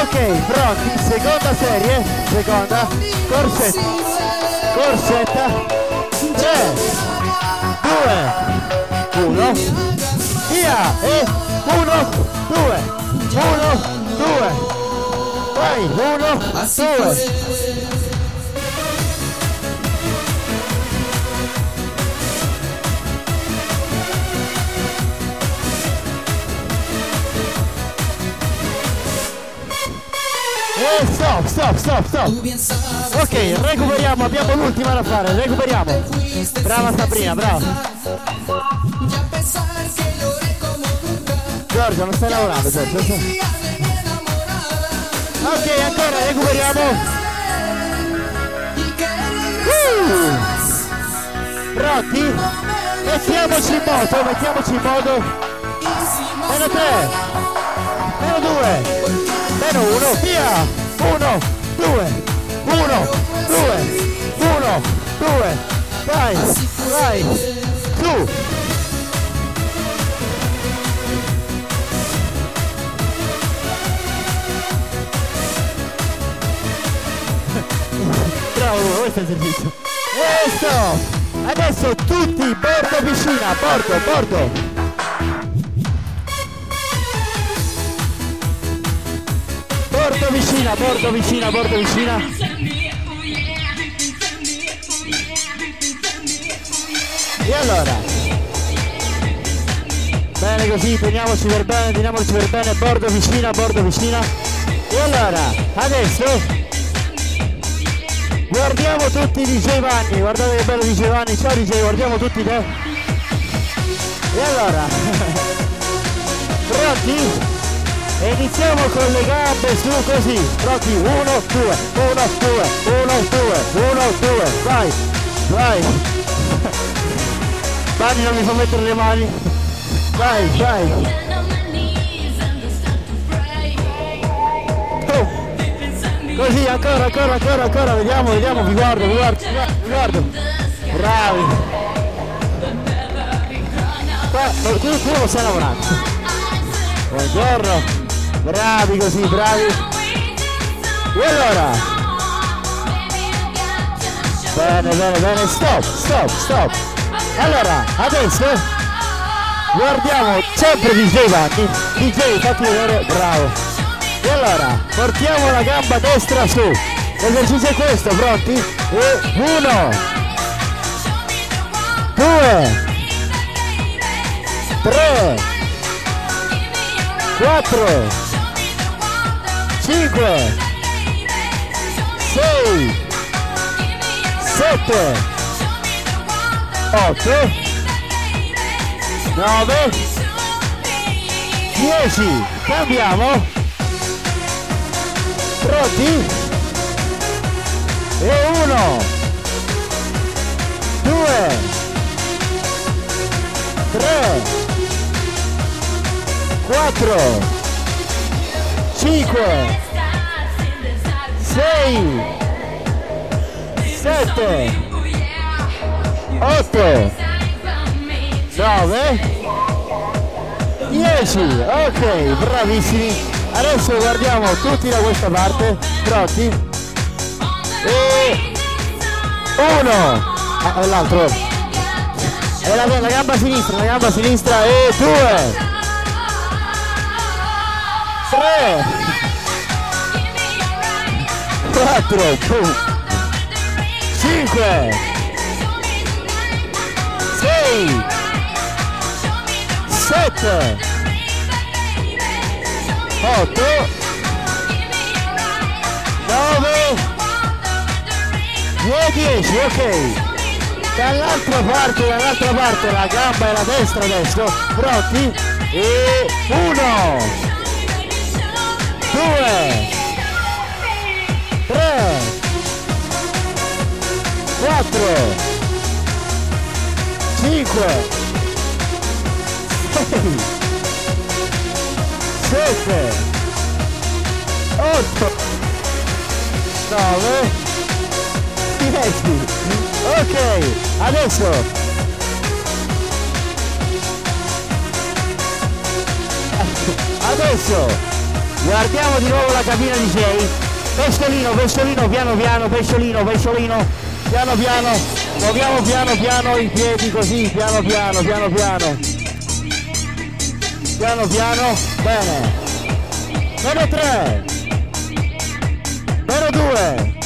Ok, pronti, seconda serie, seconda, corsetta. corsetta, 3, 2, 1, via, e 1, 2, 1, 2, vai, 1, 2. E stop, stop, stop, stop. Ok, recuperiamo, abbiamo l'ultima da fare, recuperiamo. Brava Sabrina, brava. Giorgio, non stai lavorando, Giorgio. Ok, ancora, recuperiamo. Uh! Pronti? Mettiamoci in moto, mettiamoci in moto. Meno 3, meno 2, meno 1, via! 1, 2, 1, 2, 1, 2, vai, vai, su! Bravo, questo è il servizio. Stop! Adesso tutti, bordo piscina, bordo, bordo! Bordo vicina, bordo vicina, bordo vicina. E allora? Bene così, teniamoci per bene, teniamoci per bene, bordo vicina, bordo vicina. E allora, adesso guardiamo tutti DJ Vanni, guardate che bello DJ Vanni, ciao DJ, guardiamo tutti te. E allora, pronti? Iniziamo con le gambe su così, pronti, 1, 2, 1, 2, 1, 2, 1, 2, vai, vai. Vanni non mi fa mettere le mani, vai, vai. Così, ancora, ancora, ancora, ancora, vediamo, vediamo, vi guardo, vi guardo, vi guardo. Bravi. Qua, qui, qui non stai lavorando. Buongiorno. Bravi così, bravi. E allora? Bene, bene, bene, stop, stop, stop. Allora, adesso guardiamo sempre DJ Vanni. DJ, fatti vedere, bravo. E allora, portiamo la gamba destra su. L'esercizio è questo, pronti? E uno, due, tre, quattro, 5 6 7 8 9 10 cambiamo pronti e 1 2 3 4 5 6 7 8 9 10 ok bravissimi adesso guardiamo tutti da questa parte pronti e uno. Ah, l'altro. E la, la gamba sinistra la gamba sinistra e due. Tre. 4 5 6 7 8 9 10 ok. Dall'altra parte dall'altra parte la gamba e la destra adesso. Pronti e 1 2 3 4 5 6 7 8 9 10 ok adesso. Adesso. Guardiamo di nuovo la cabina DJ pesciolino pesciolino piano piano pesciolino pesciolino. Piano piano, muoviamo piano piano i piedi così, piano piano, piano piano. Piano piano, bene. Meno 3. Meno 2.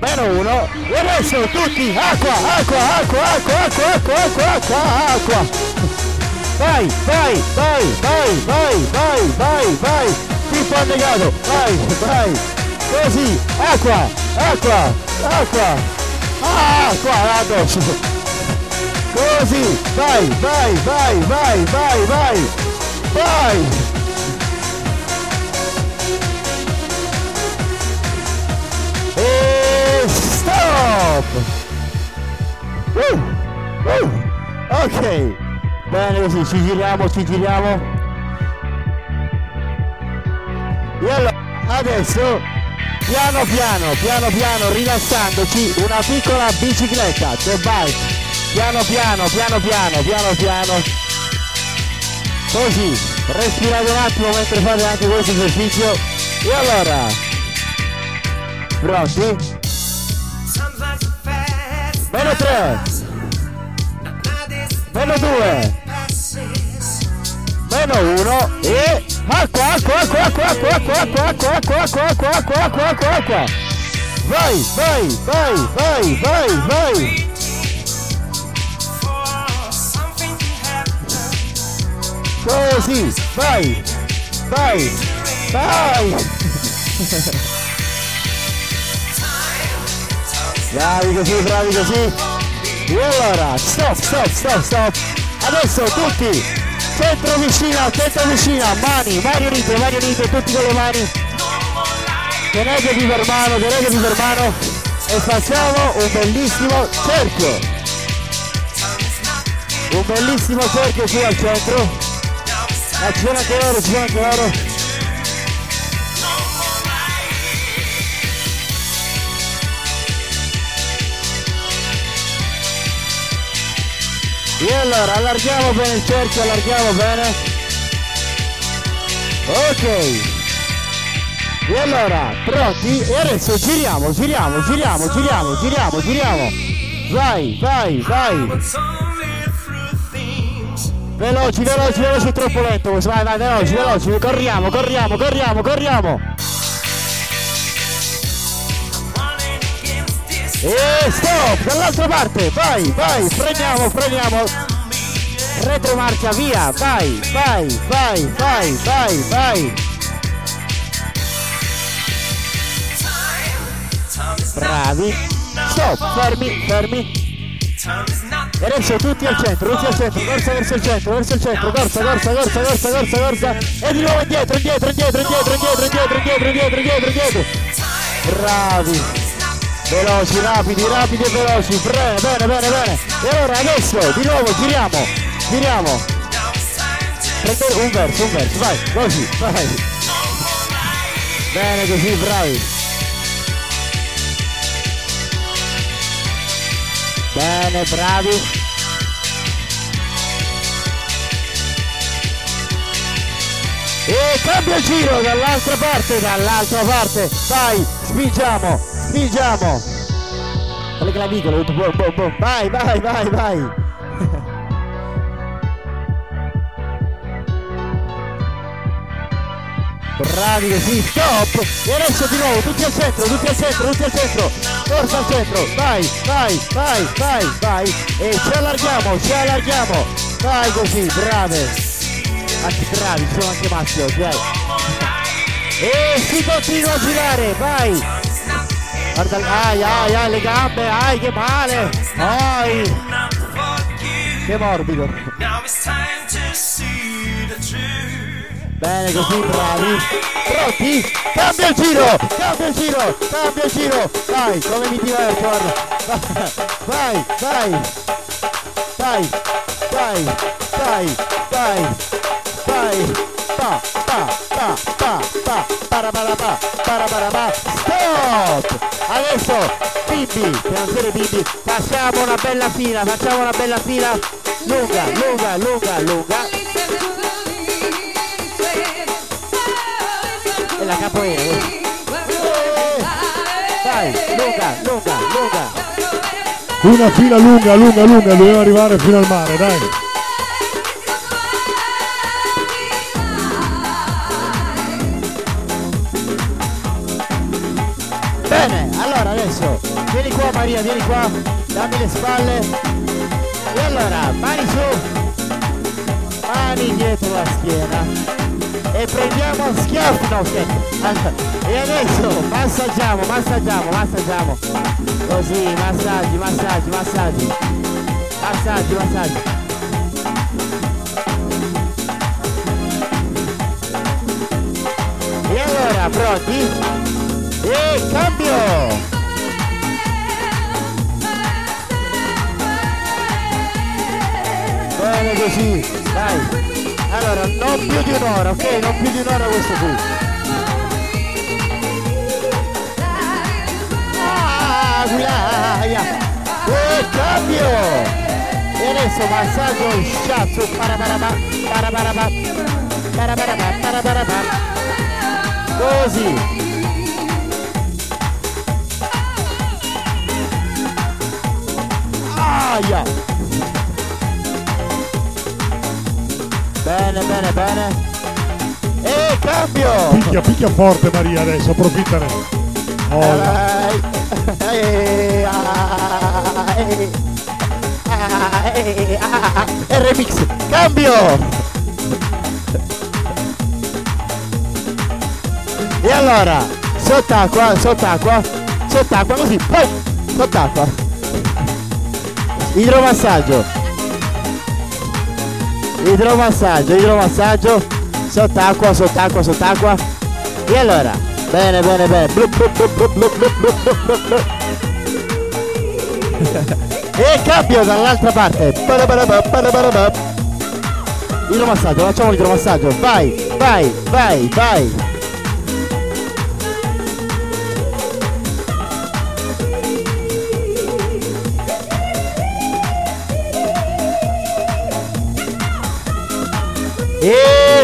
Meno 1. E adesso tutti, acqua, acqua, acqua, acqua, acqua, acqua, acqua, acqua, acqua. Vai, vai, vai, vai, vai, vai, vai, vai. Tipo annegato, vai, vai. Così, acqua, acqua, acqua. Acqua addosso. Così, vai, vai, vai, vai, vai, vai. Vai. E stop. Uh, uh. Ok. Bene così, ci giriamo, ci giriamo. E allora, adesso, piano piano, piano piano, rilassandoci, una piccola bicicletta, the bike. Piano piano, piano piano, piano piano. Così, respirate un attimo mentre fate anche questo esercizio. E allora, pronti? Meno 3, meno 2, meno 1 e acqua, acqua, acqua, acqua, acqua, acqua, acqua, acqua, acqua, acqua, acqua, acqua, acqua, acqua. Vai, vai, vai, vai, vai, vai. Così, vai, vai, vai. Bravi così, bravi così. E allora, stop, stop, stop, stop. Adesso tutti, centro vicina, centro vicina, mani, mani unite, mani unite, tutti con le mani. Tenetevi per mano, tenetevi per mano e facciamo un bellissimo cerchio. Un bellissimo cerchio qui al centro. Sono anche loro, sono anche. E allora allarghiamo bene il cerchio, allarghiamo bene. Ok. E allora, pronti? E adesso giriamo, giriamo, giriamo, giriamo, giriamo, giriamo. Vai, vai, vai. Veloci, veloci, veloci, troppo lento. Vai, vai, veloci, veloci. Corriamo, corriamo, corriamo, corriamo. E stop, dall'altra parte, vai, vai, freniamo, freniamo. Retromarcia, via, vai, vai, vai, vai, vai, vai. Bravi. Stop, fermi, fermi. Adesso tutti al centro, tutti al centro, corsa verso il centro, verso il centro, corsa, corsa, corsa, corsa, corsa, corsa. E di nuovo indietro, indietro, indietro, indietro, indietro, indietro, indietro, indietro, indietro, indietro. Bravi. Veloci, rapidi, rapidi e veloci. Bene, bene, bene, bene. E allora adesso di nuovo giriamo, giriamo. Prende un verso, un verso, vai, così, vai. Bene così, bravi. Bene, bravi. E cambia giro dall'altra parte, dall'altra parte. Vai, spingiamo, spingiamo. Con le clavicole. Vai, vai, vai, vai. Bravi così, stop! E adesso di nuovo, tutti al centro, tutti al centro, tutti al centro! Forza al centro, vai, vai, vai, vai, vai! E ci allarghiamo, ci allarghiamo! Vai così, brave! Anzi bravi, sono anche oggi, dai! E si continua a girare, vai! Guarda, ai, ai, ai, le gambe, ai, che male! Ai! Che morbido! Bene così, bravi. Pronti? Cambia il giro, cambia il giro, cambia il giro. Vai, come mi diverto, guarda. Vai, vai. Vai, vai, vai, vai, vai. Pa, pa, pa, pa, pa, para, para, pa, para, para, pa. Stop! Adesso, bimbi, canzone bimbi, facciamo una bella fila, facciamo una bella fila. Lunga, lunga, lunga, lunga. E la capoeira. Vai, lunga, lunga, lunga. Una fila lunga, lunga, lunga, doveva arrivare fino al mare, dai. Bene, allora adesso vieni qua Maria, vieni qua, dammi le spalle. E allora, mani su, mani dietro la schiena. E prendiamo schiaffi, no. Allora, E adesso massaggiamo, massaggiamo, massaggiamo. Così, massaggi, massaggi, massaggi. Massaggi, massaggi. E allora, pronti? E cambio! Bene così, dai. Allora, non più di un'ora, ok? Non più di un'ora questo qui. Ah, guiaia! E cambio! E adesso massaggio shiatsu, parabaraba, parabaraba, parabaraba, parabaraba. Così. Aia! Bene, bene, bene. E cambio! Picchia, picchia forte Maria adesso, approfittane. Oh. Eh, ah, eh, ah, eh, ah, e remix, cambio! E allora, sott'acqua, sott'acqua, sott'acqua così, poi, sott'acqua. Idromassaggio idromassaggio, idromassaggio, sott'acqua, sott'acqua, sott'acqua. E allora, bene, bene, bene. Blup, blup, blup, e cambio dall'altra parte. Idromassaggio, facciamo l'idromassaggio. Vai, vai, vai, vai.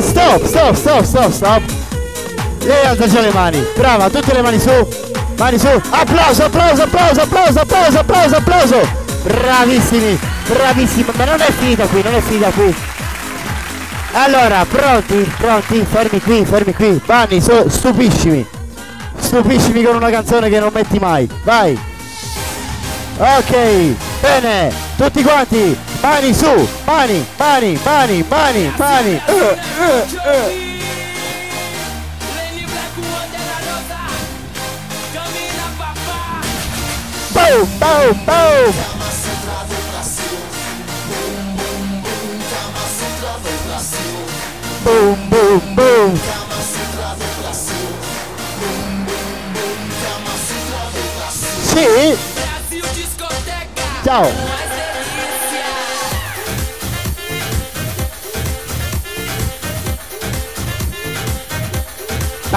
Stop, stop, stop, stop, stop. Lei alza già le mani. Brava, tutte le mani su. Mani su. Applauso, applauso, applauso, applauso, applauso, applauso, applauso. Bravissimi, bravissimi. Ma non è finita qui, non è finita qui. Allora, pronti, pronti, fermi qui, fermi qui. Vanni, su, stupiscimi. Stupiscimi con una canzone che non metti mai. Vai. Ok, bene, tutti quanti, Parem, su, Parem, parem, parem, parem, parem! Uh, uh, uh. Pou, pou! Bum, bum, bum! Sim! Tchau!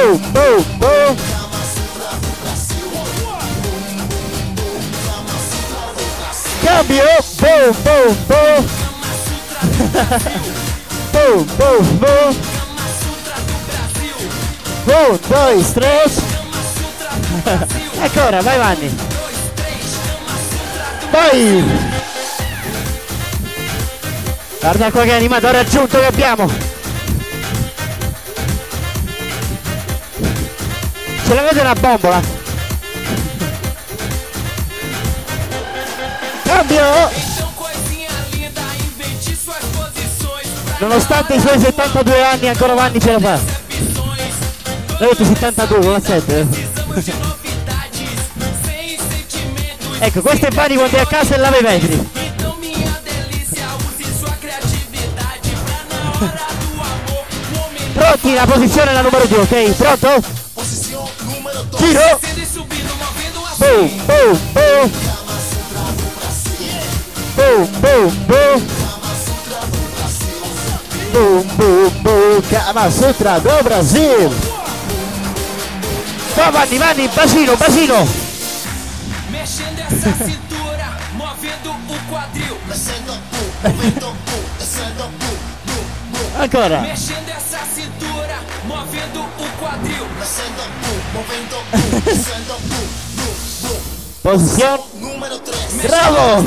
Boom, boom, boom. Cambio. Boom, boom, boom. boom, boom, boom. Un, dois, três. ecco ora, vai Vanni. Vai. Guarda qua che animatore aggiunto che abbiamo. Ce l'avete una bombola? Cambio! Nonostante i suoi 72 anni ancora Vanni ce la fa. Detto 72, non la 7. ecco, questo è Vanni quando è a casa e lava i vetri. Pronti, la posizione è la numero 2, ok? Pronto? Giro. Boom, boom, boom. Boom, boom, boom. Boom, boom, boom. Kama Sutra do Brasil. Vai, Vanni, Vanni, bacino, bacino. Mexendo essa cintura, movendo o quadril. Descendo, descendo, Ancora. Mexendo essa cintura, Descendo, movendo, descendo, Posizione. número 3. Bravo.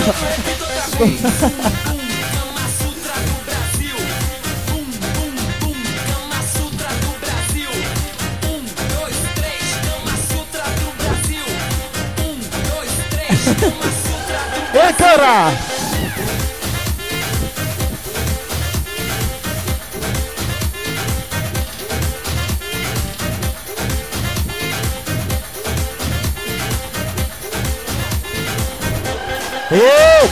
E ancora. E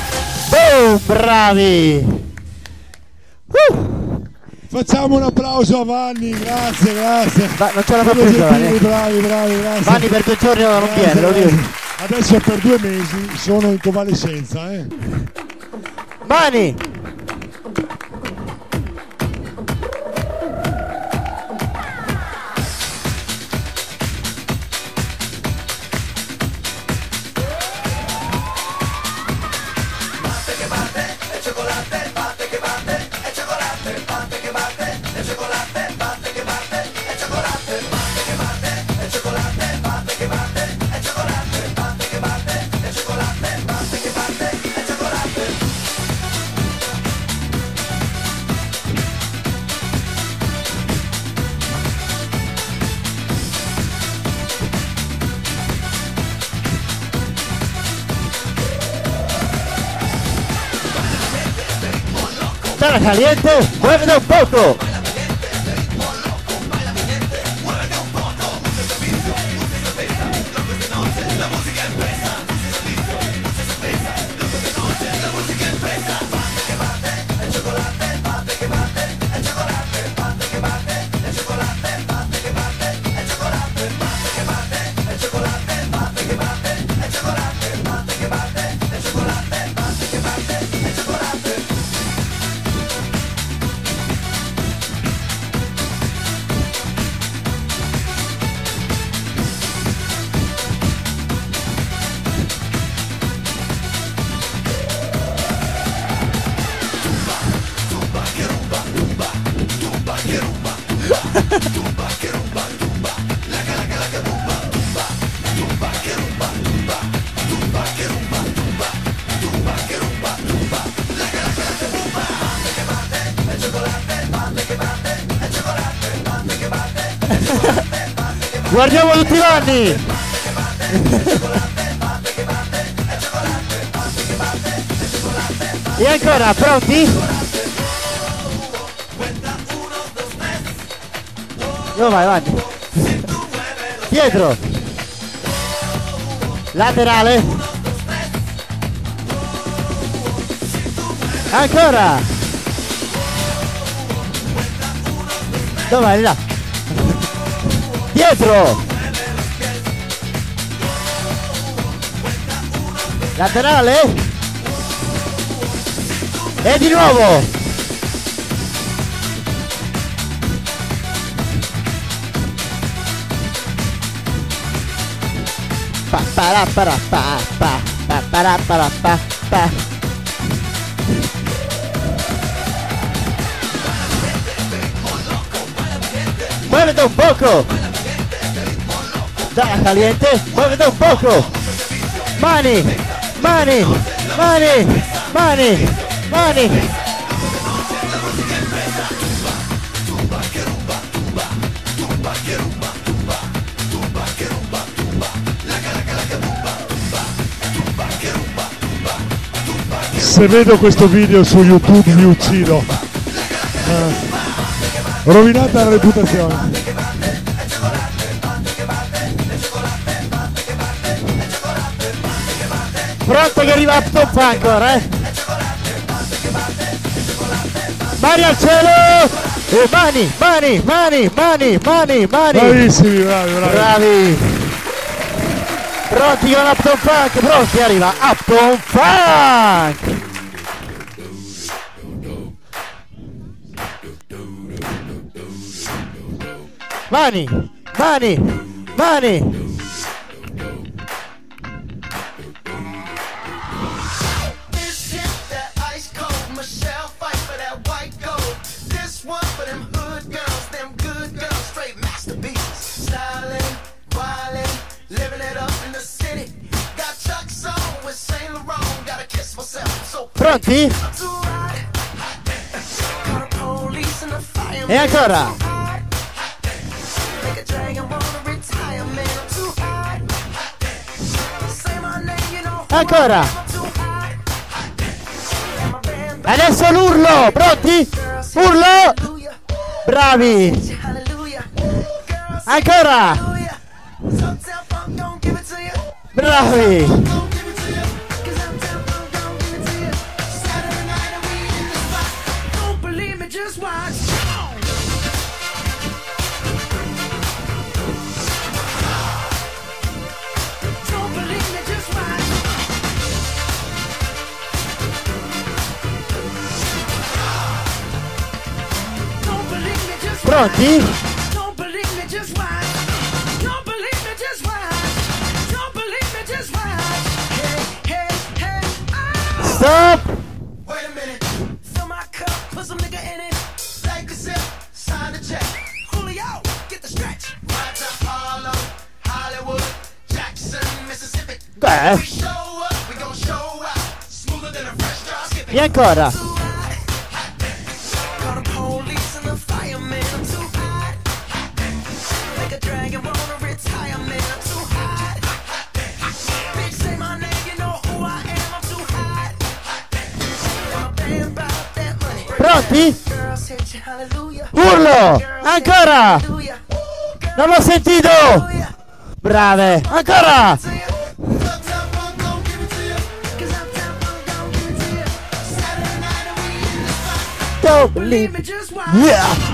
boom, bravi. Facciamo un applauso a Vanni, grazie, grazie. Ma non ce la fa più, Giovanni. bravi, bravi, grazie. Vanni per due giorni non viene, lo dico. Adesso per due mesi sono in convalescenza, eh. Mani. Caliente, muévete un poco. Guardiamo tutti i vanni. E ancora, pronti? Dove vai, Vanni? Dietro. Laterale. Ancora. Vai? Là. Dietro. Laterale. E di nuovo. Pa para para pa pa pa para para pa pa. Muévete un poco. Dale caliente, muévete un poco. Mani, mani, mani, mani, mani. Se vedo questo video su YouTube mi uccido. Eh, rovinata la reputazione. Pronto che arriva Top ancora, eh? Mani al cielo! E mani, mani, mani, mani, mani, mani. Bravissimi, bravi, bravi. Bravi. Pronti con Upton Funk, pronti, arriva Upton Funk. Mani, mani, mani. Know. Ancora. Adesso l'urlo, pronti? Urlo! Bravi! Ancora! Bravi! Hey, oh. Stop! Wait a minute. Fill my cup, put some nigga in it. Take a sip, sign the check. Julio, get the stretch. Right to Harlem, Hollywood, Jackson, Mississippi. Beh. We show up, we gon' show out. Smoother than a fresh drop skipping. E ancora? Hallelujah. Urlo! Ancora! Non l'ho sentito! Brave! Ancora! Don't believe me. Yeah!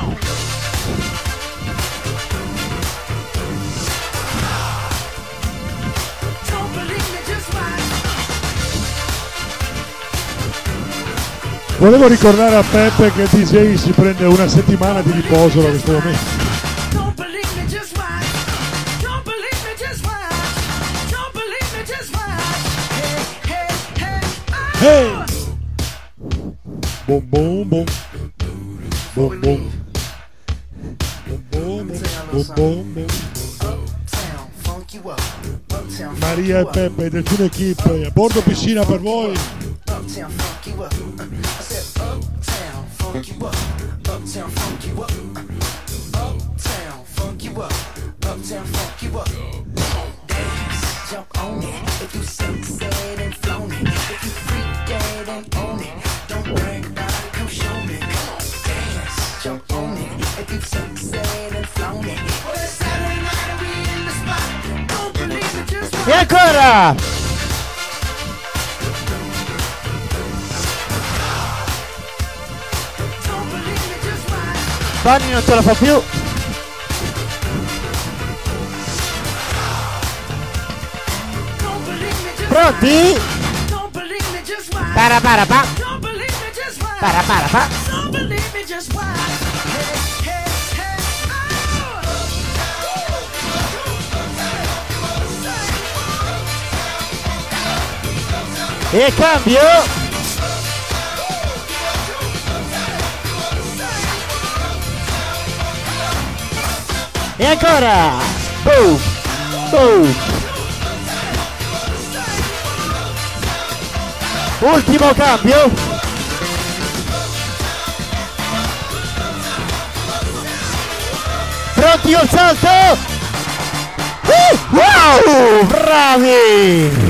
Volevo ricordare a Peppe che DJ si prende una settimana di riposo da questo momento. Hey! Bom bom bom. Bom bom. Bom bom bom Maria e. Peppe del Tune Equip a bordo piscina per voi. Just ancora! Fanny non ce la fa più. Pronti? Para para pa. Para para pa. E cambio. E ancora. Boom. Boom. Ultimo cambio. Pronti col salto. Uh, wow! Bravi!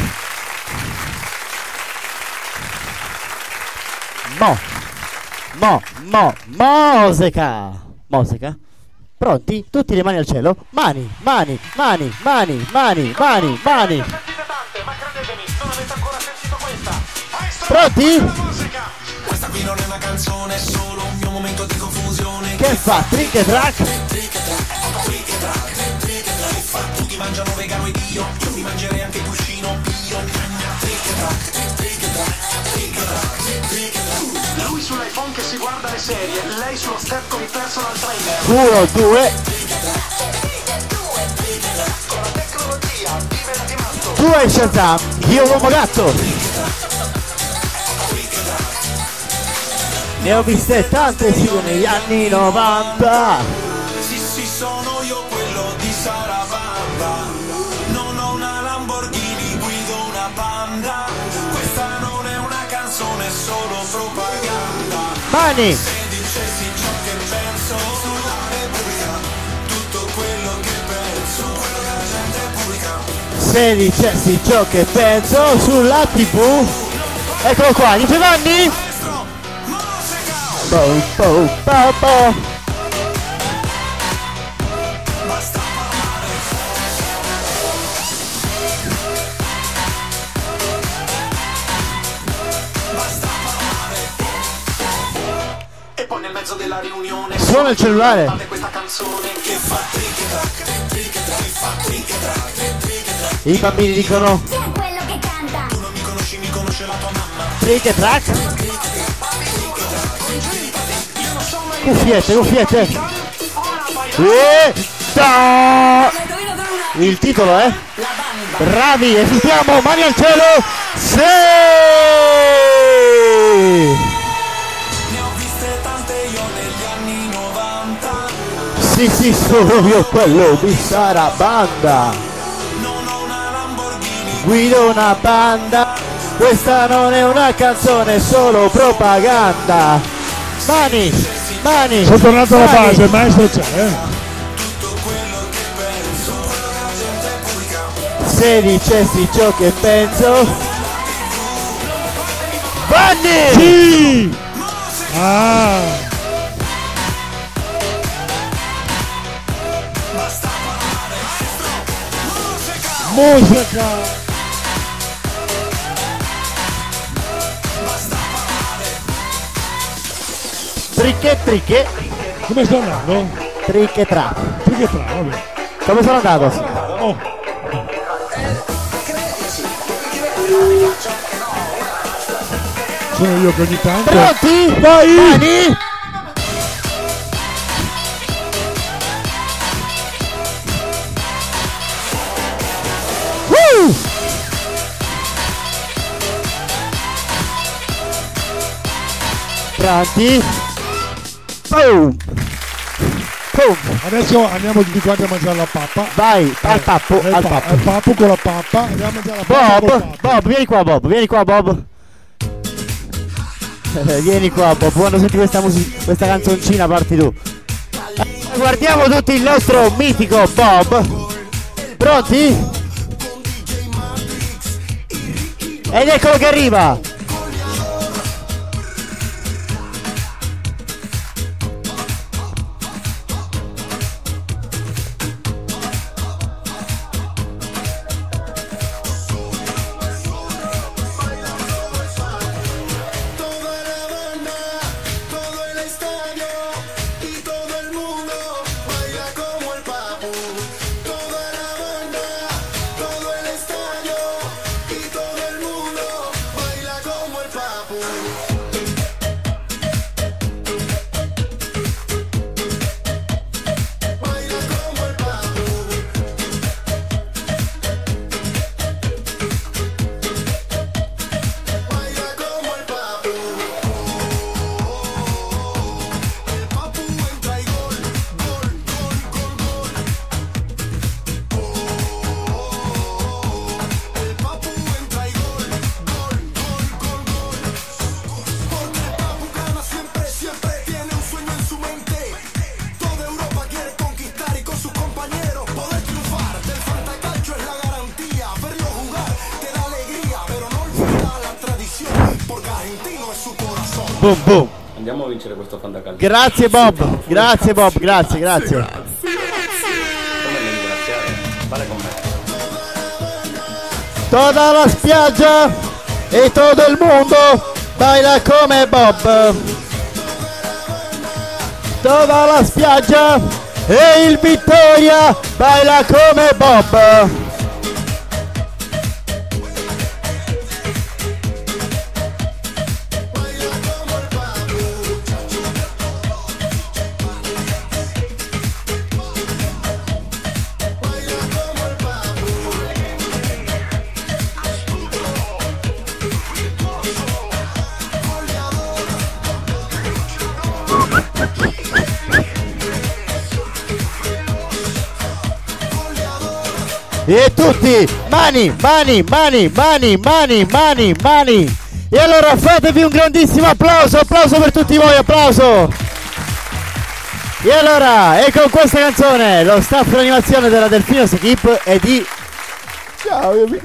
Mo, mo, musica! Musica? Pronti? Tutti le mani al cielo? Mani, mani, mani, mani, mani, mani, mani. Pronti? Questa qui non è una canzone, è solo un mio momento di confusione. Che fa? Trick e track? Trick e track, trick e track, trick e track. Tutti mangiano vegano ed io, io mi mangerei anche cuscino pio. Trick e track, trick e track, trick e track, trick e track. Lui sull'iPhone che si guarda le serie, lei sullo step con i personal trainer. Uno, due. Con la tecnologia, vive di matto. Tu hai Shazam, io uomo gatto. Ne ho viste tante sì negli anni 90. Sì, sì, sono io quello di Sarabanda. Mani! Se dicessi ciò che penso sulla tv. Eccolo qua, Giovanni! Bow. Conosci, mi conosce la tua mamma. trick e track. Cuffiette, cuffiette. E ta- Il titolo è Bravi, esitiamo, mani al cielo. Sì! Sì, sì, sono io quello di Sarabanda. Guido una banda. Questa non è una canzone, è solo propaganda. Mani, mani. Sono tornato alla mani. base, maestro c'è, eh? Se dicessi ciò che penso. Vanni! Sì! Ah! Musica! Tricche, tricche. Come sta andando? Tricche tra. Perché tra, vabbè. Come sono andato? Oh. Sono io che ogni tanto... Pronti? Vai! Mani! Pronti? Boom! Boom! Adesso andiamo tutti quanti a mangiare la pappa. Vai, al pappo, Eh, al pa- pappo. Al pappo con la pappa. Andiamo a mangiare la pappa Bob, vieni qua Bob, vieni qua Bob. Eh, vieni qua Bob, quando senti questa musica, questa canzoncina parti tu. Eh, Guardiamo tutti il nostro mitico Bob. Pronti? Ed eccolo che arriva. Vincere questo fantacalcio. Grazie Bob, grazie Bob, grazie, grazie. Ringraziare? Vale con me. Toda la spiaggia e todo el mundo baila come Bob. Tova la spiaggia e il Vittoria baila come Bob. E tutti, mani, mani, mani, mani, mani, mani, mani. E allora fatevi un grandissimo applauso, applauso per tutti voi, applauso. E allora, e con questa canzone lo staff d'animazione della Delfinos Equip è di... Ciao, io mi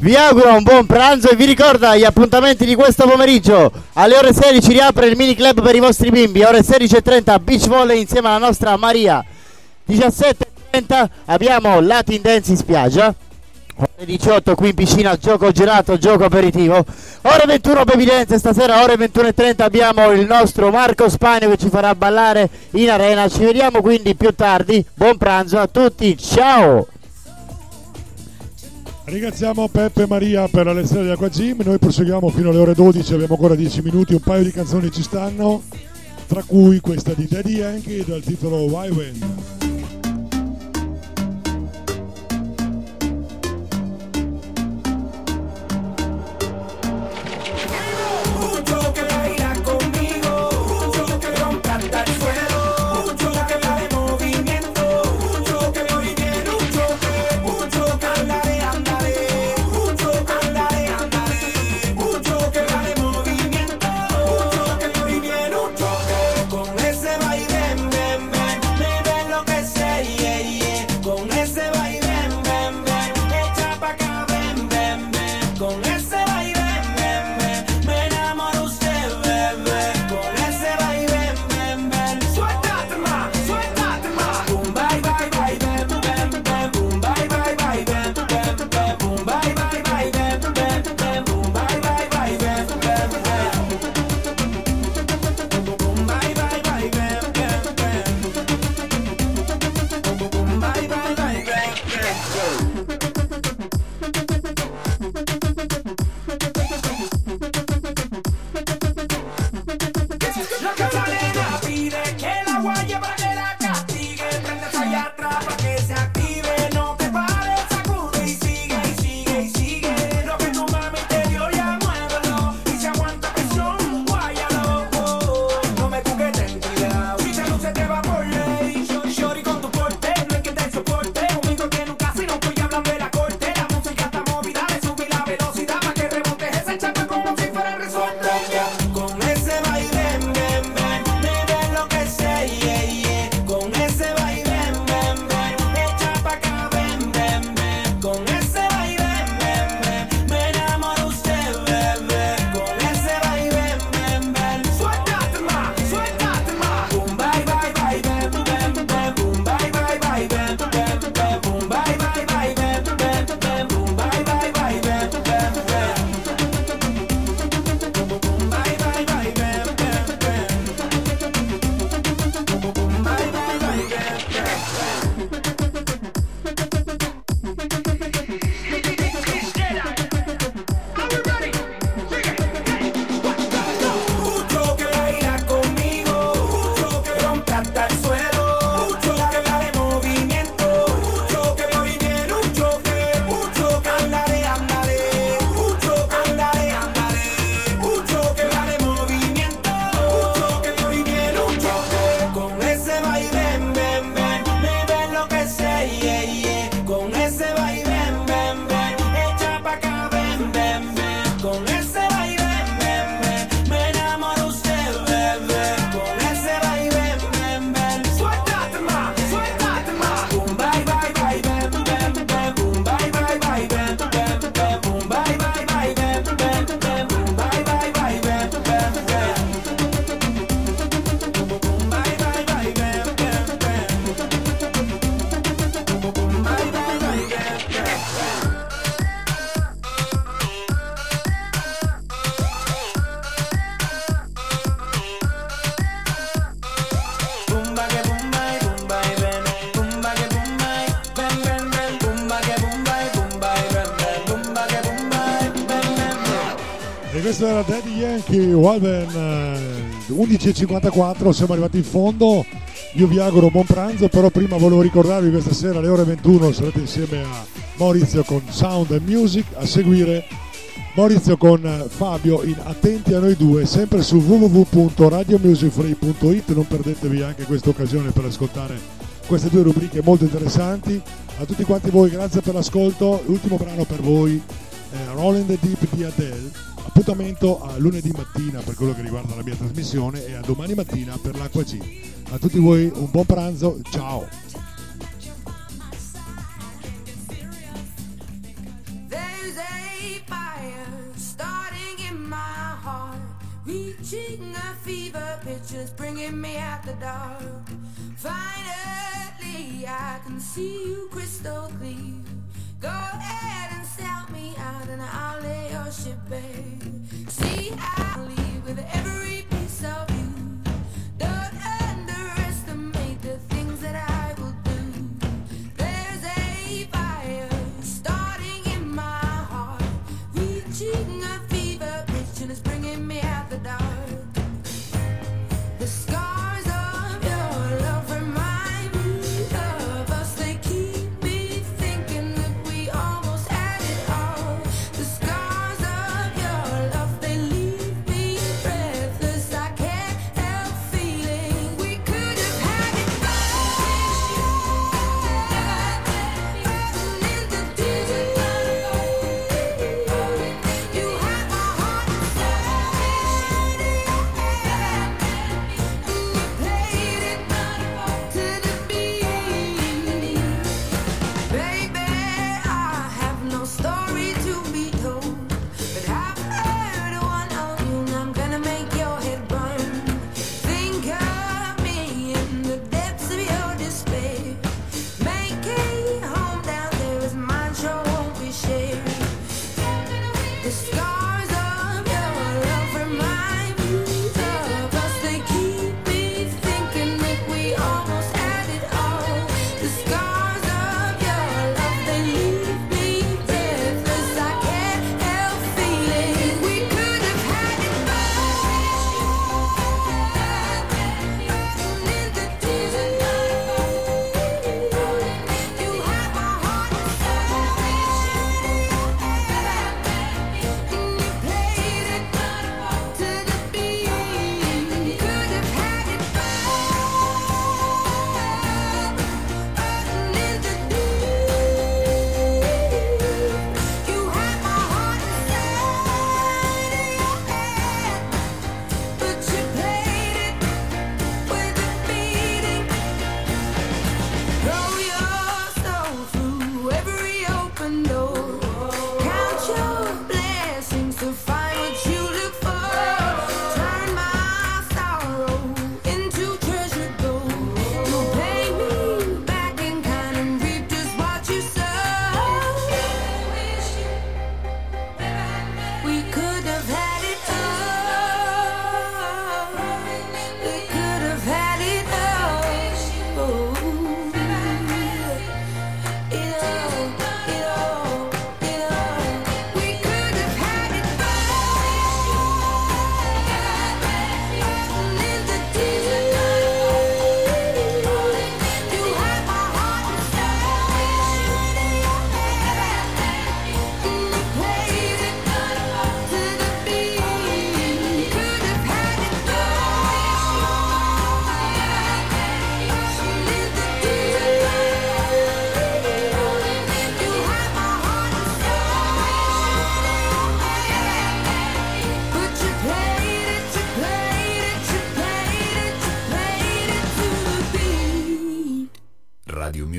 vi auguro un buon pranzo e vi ricorda gli appuntamenti di questo pomeriggio. Alle ore 16 riapre il mini club per i vostri bimbi. Ore 16.30 beach volley insieme alla nostra Maria. 17.30 abbiamo Latin Dance in spiaggia. Ore 18 qui in piscina, gioco gelato, gioco aperitivo. Ore 21 baby dance, stasera ore 21.30 abbiamo il nostro Marco Spagno che ci farà ballare in arena. Ci vediamo quindi più tardi. Buon pranzo a tutti, ciao! Ringraziamo Peppe e Maria per la lezione di Acqua Gym. Noi proseguiamo fino alle ore 12, abbiamo ancora 10 minuti, un paio di canzoni ci stanno, tra cui questa di Daddy Yankee dal titolo Why When. Milwaukee Wolven 11.54 siamo arrivati in fondo. Io vi auguro buon pranzo però prima volevo ricordarvi questa sera alle ore 21 sarete insieme a Maurizio con Sound and Music a seguire Maurizio con Fabio in Attenti a noi due sempre su www.radiomusicfree.it non perdetevi anche questa occasione per ascoltare queste due rubriche molto interessanti. A tutti quanti voi grazie per l'ascolto. L'ultimo brano per voi eh, the Deep di Adele appuntamento a lunedì mattina per quello che riguarda la mia trasmissione e a domani mattina per l'Acqua C. A tutti voi un buon pranzo, ciao! Go ahead and sell me out and I'll lay your shit, babe.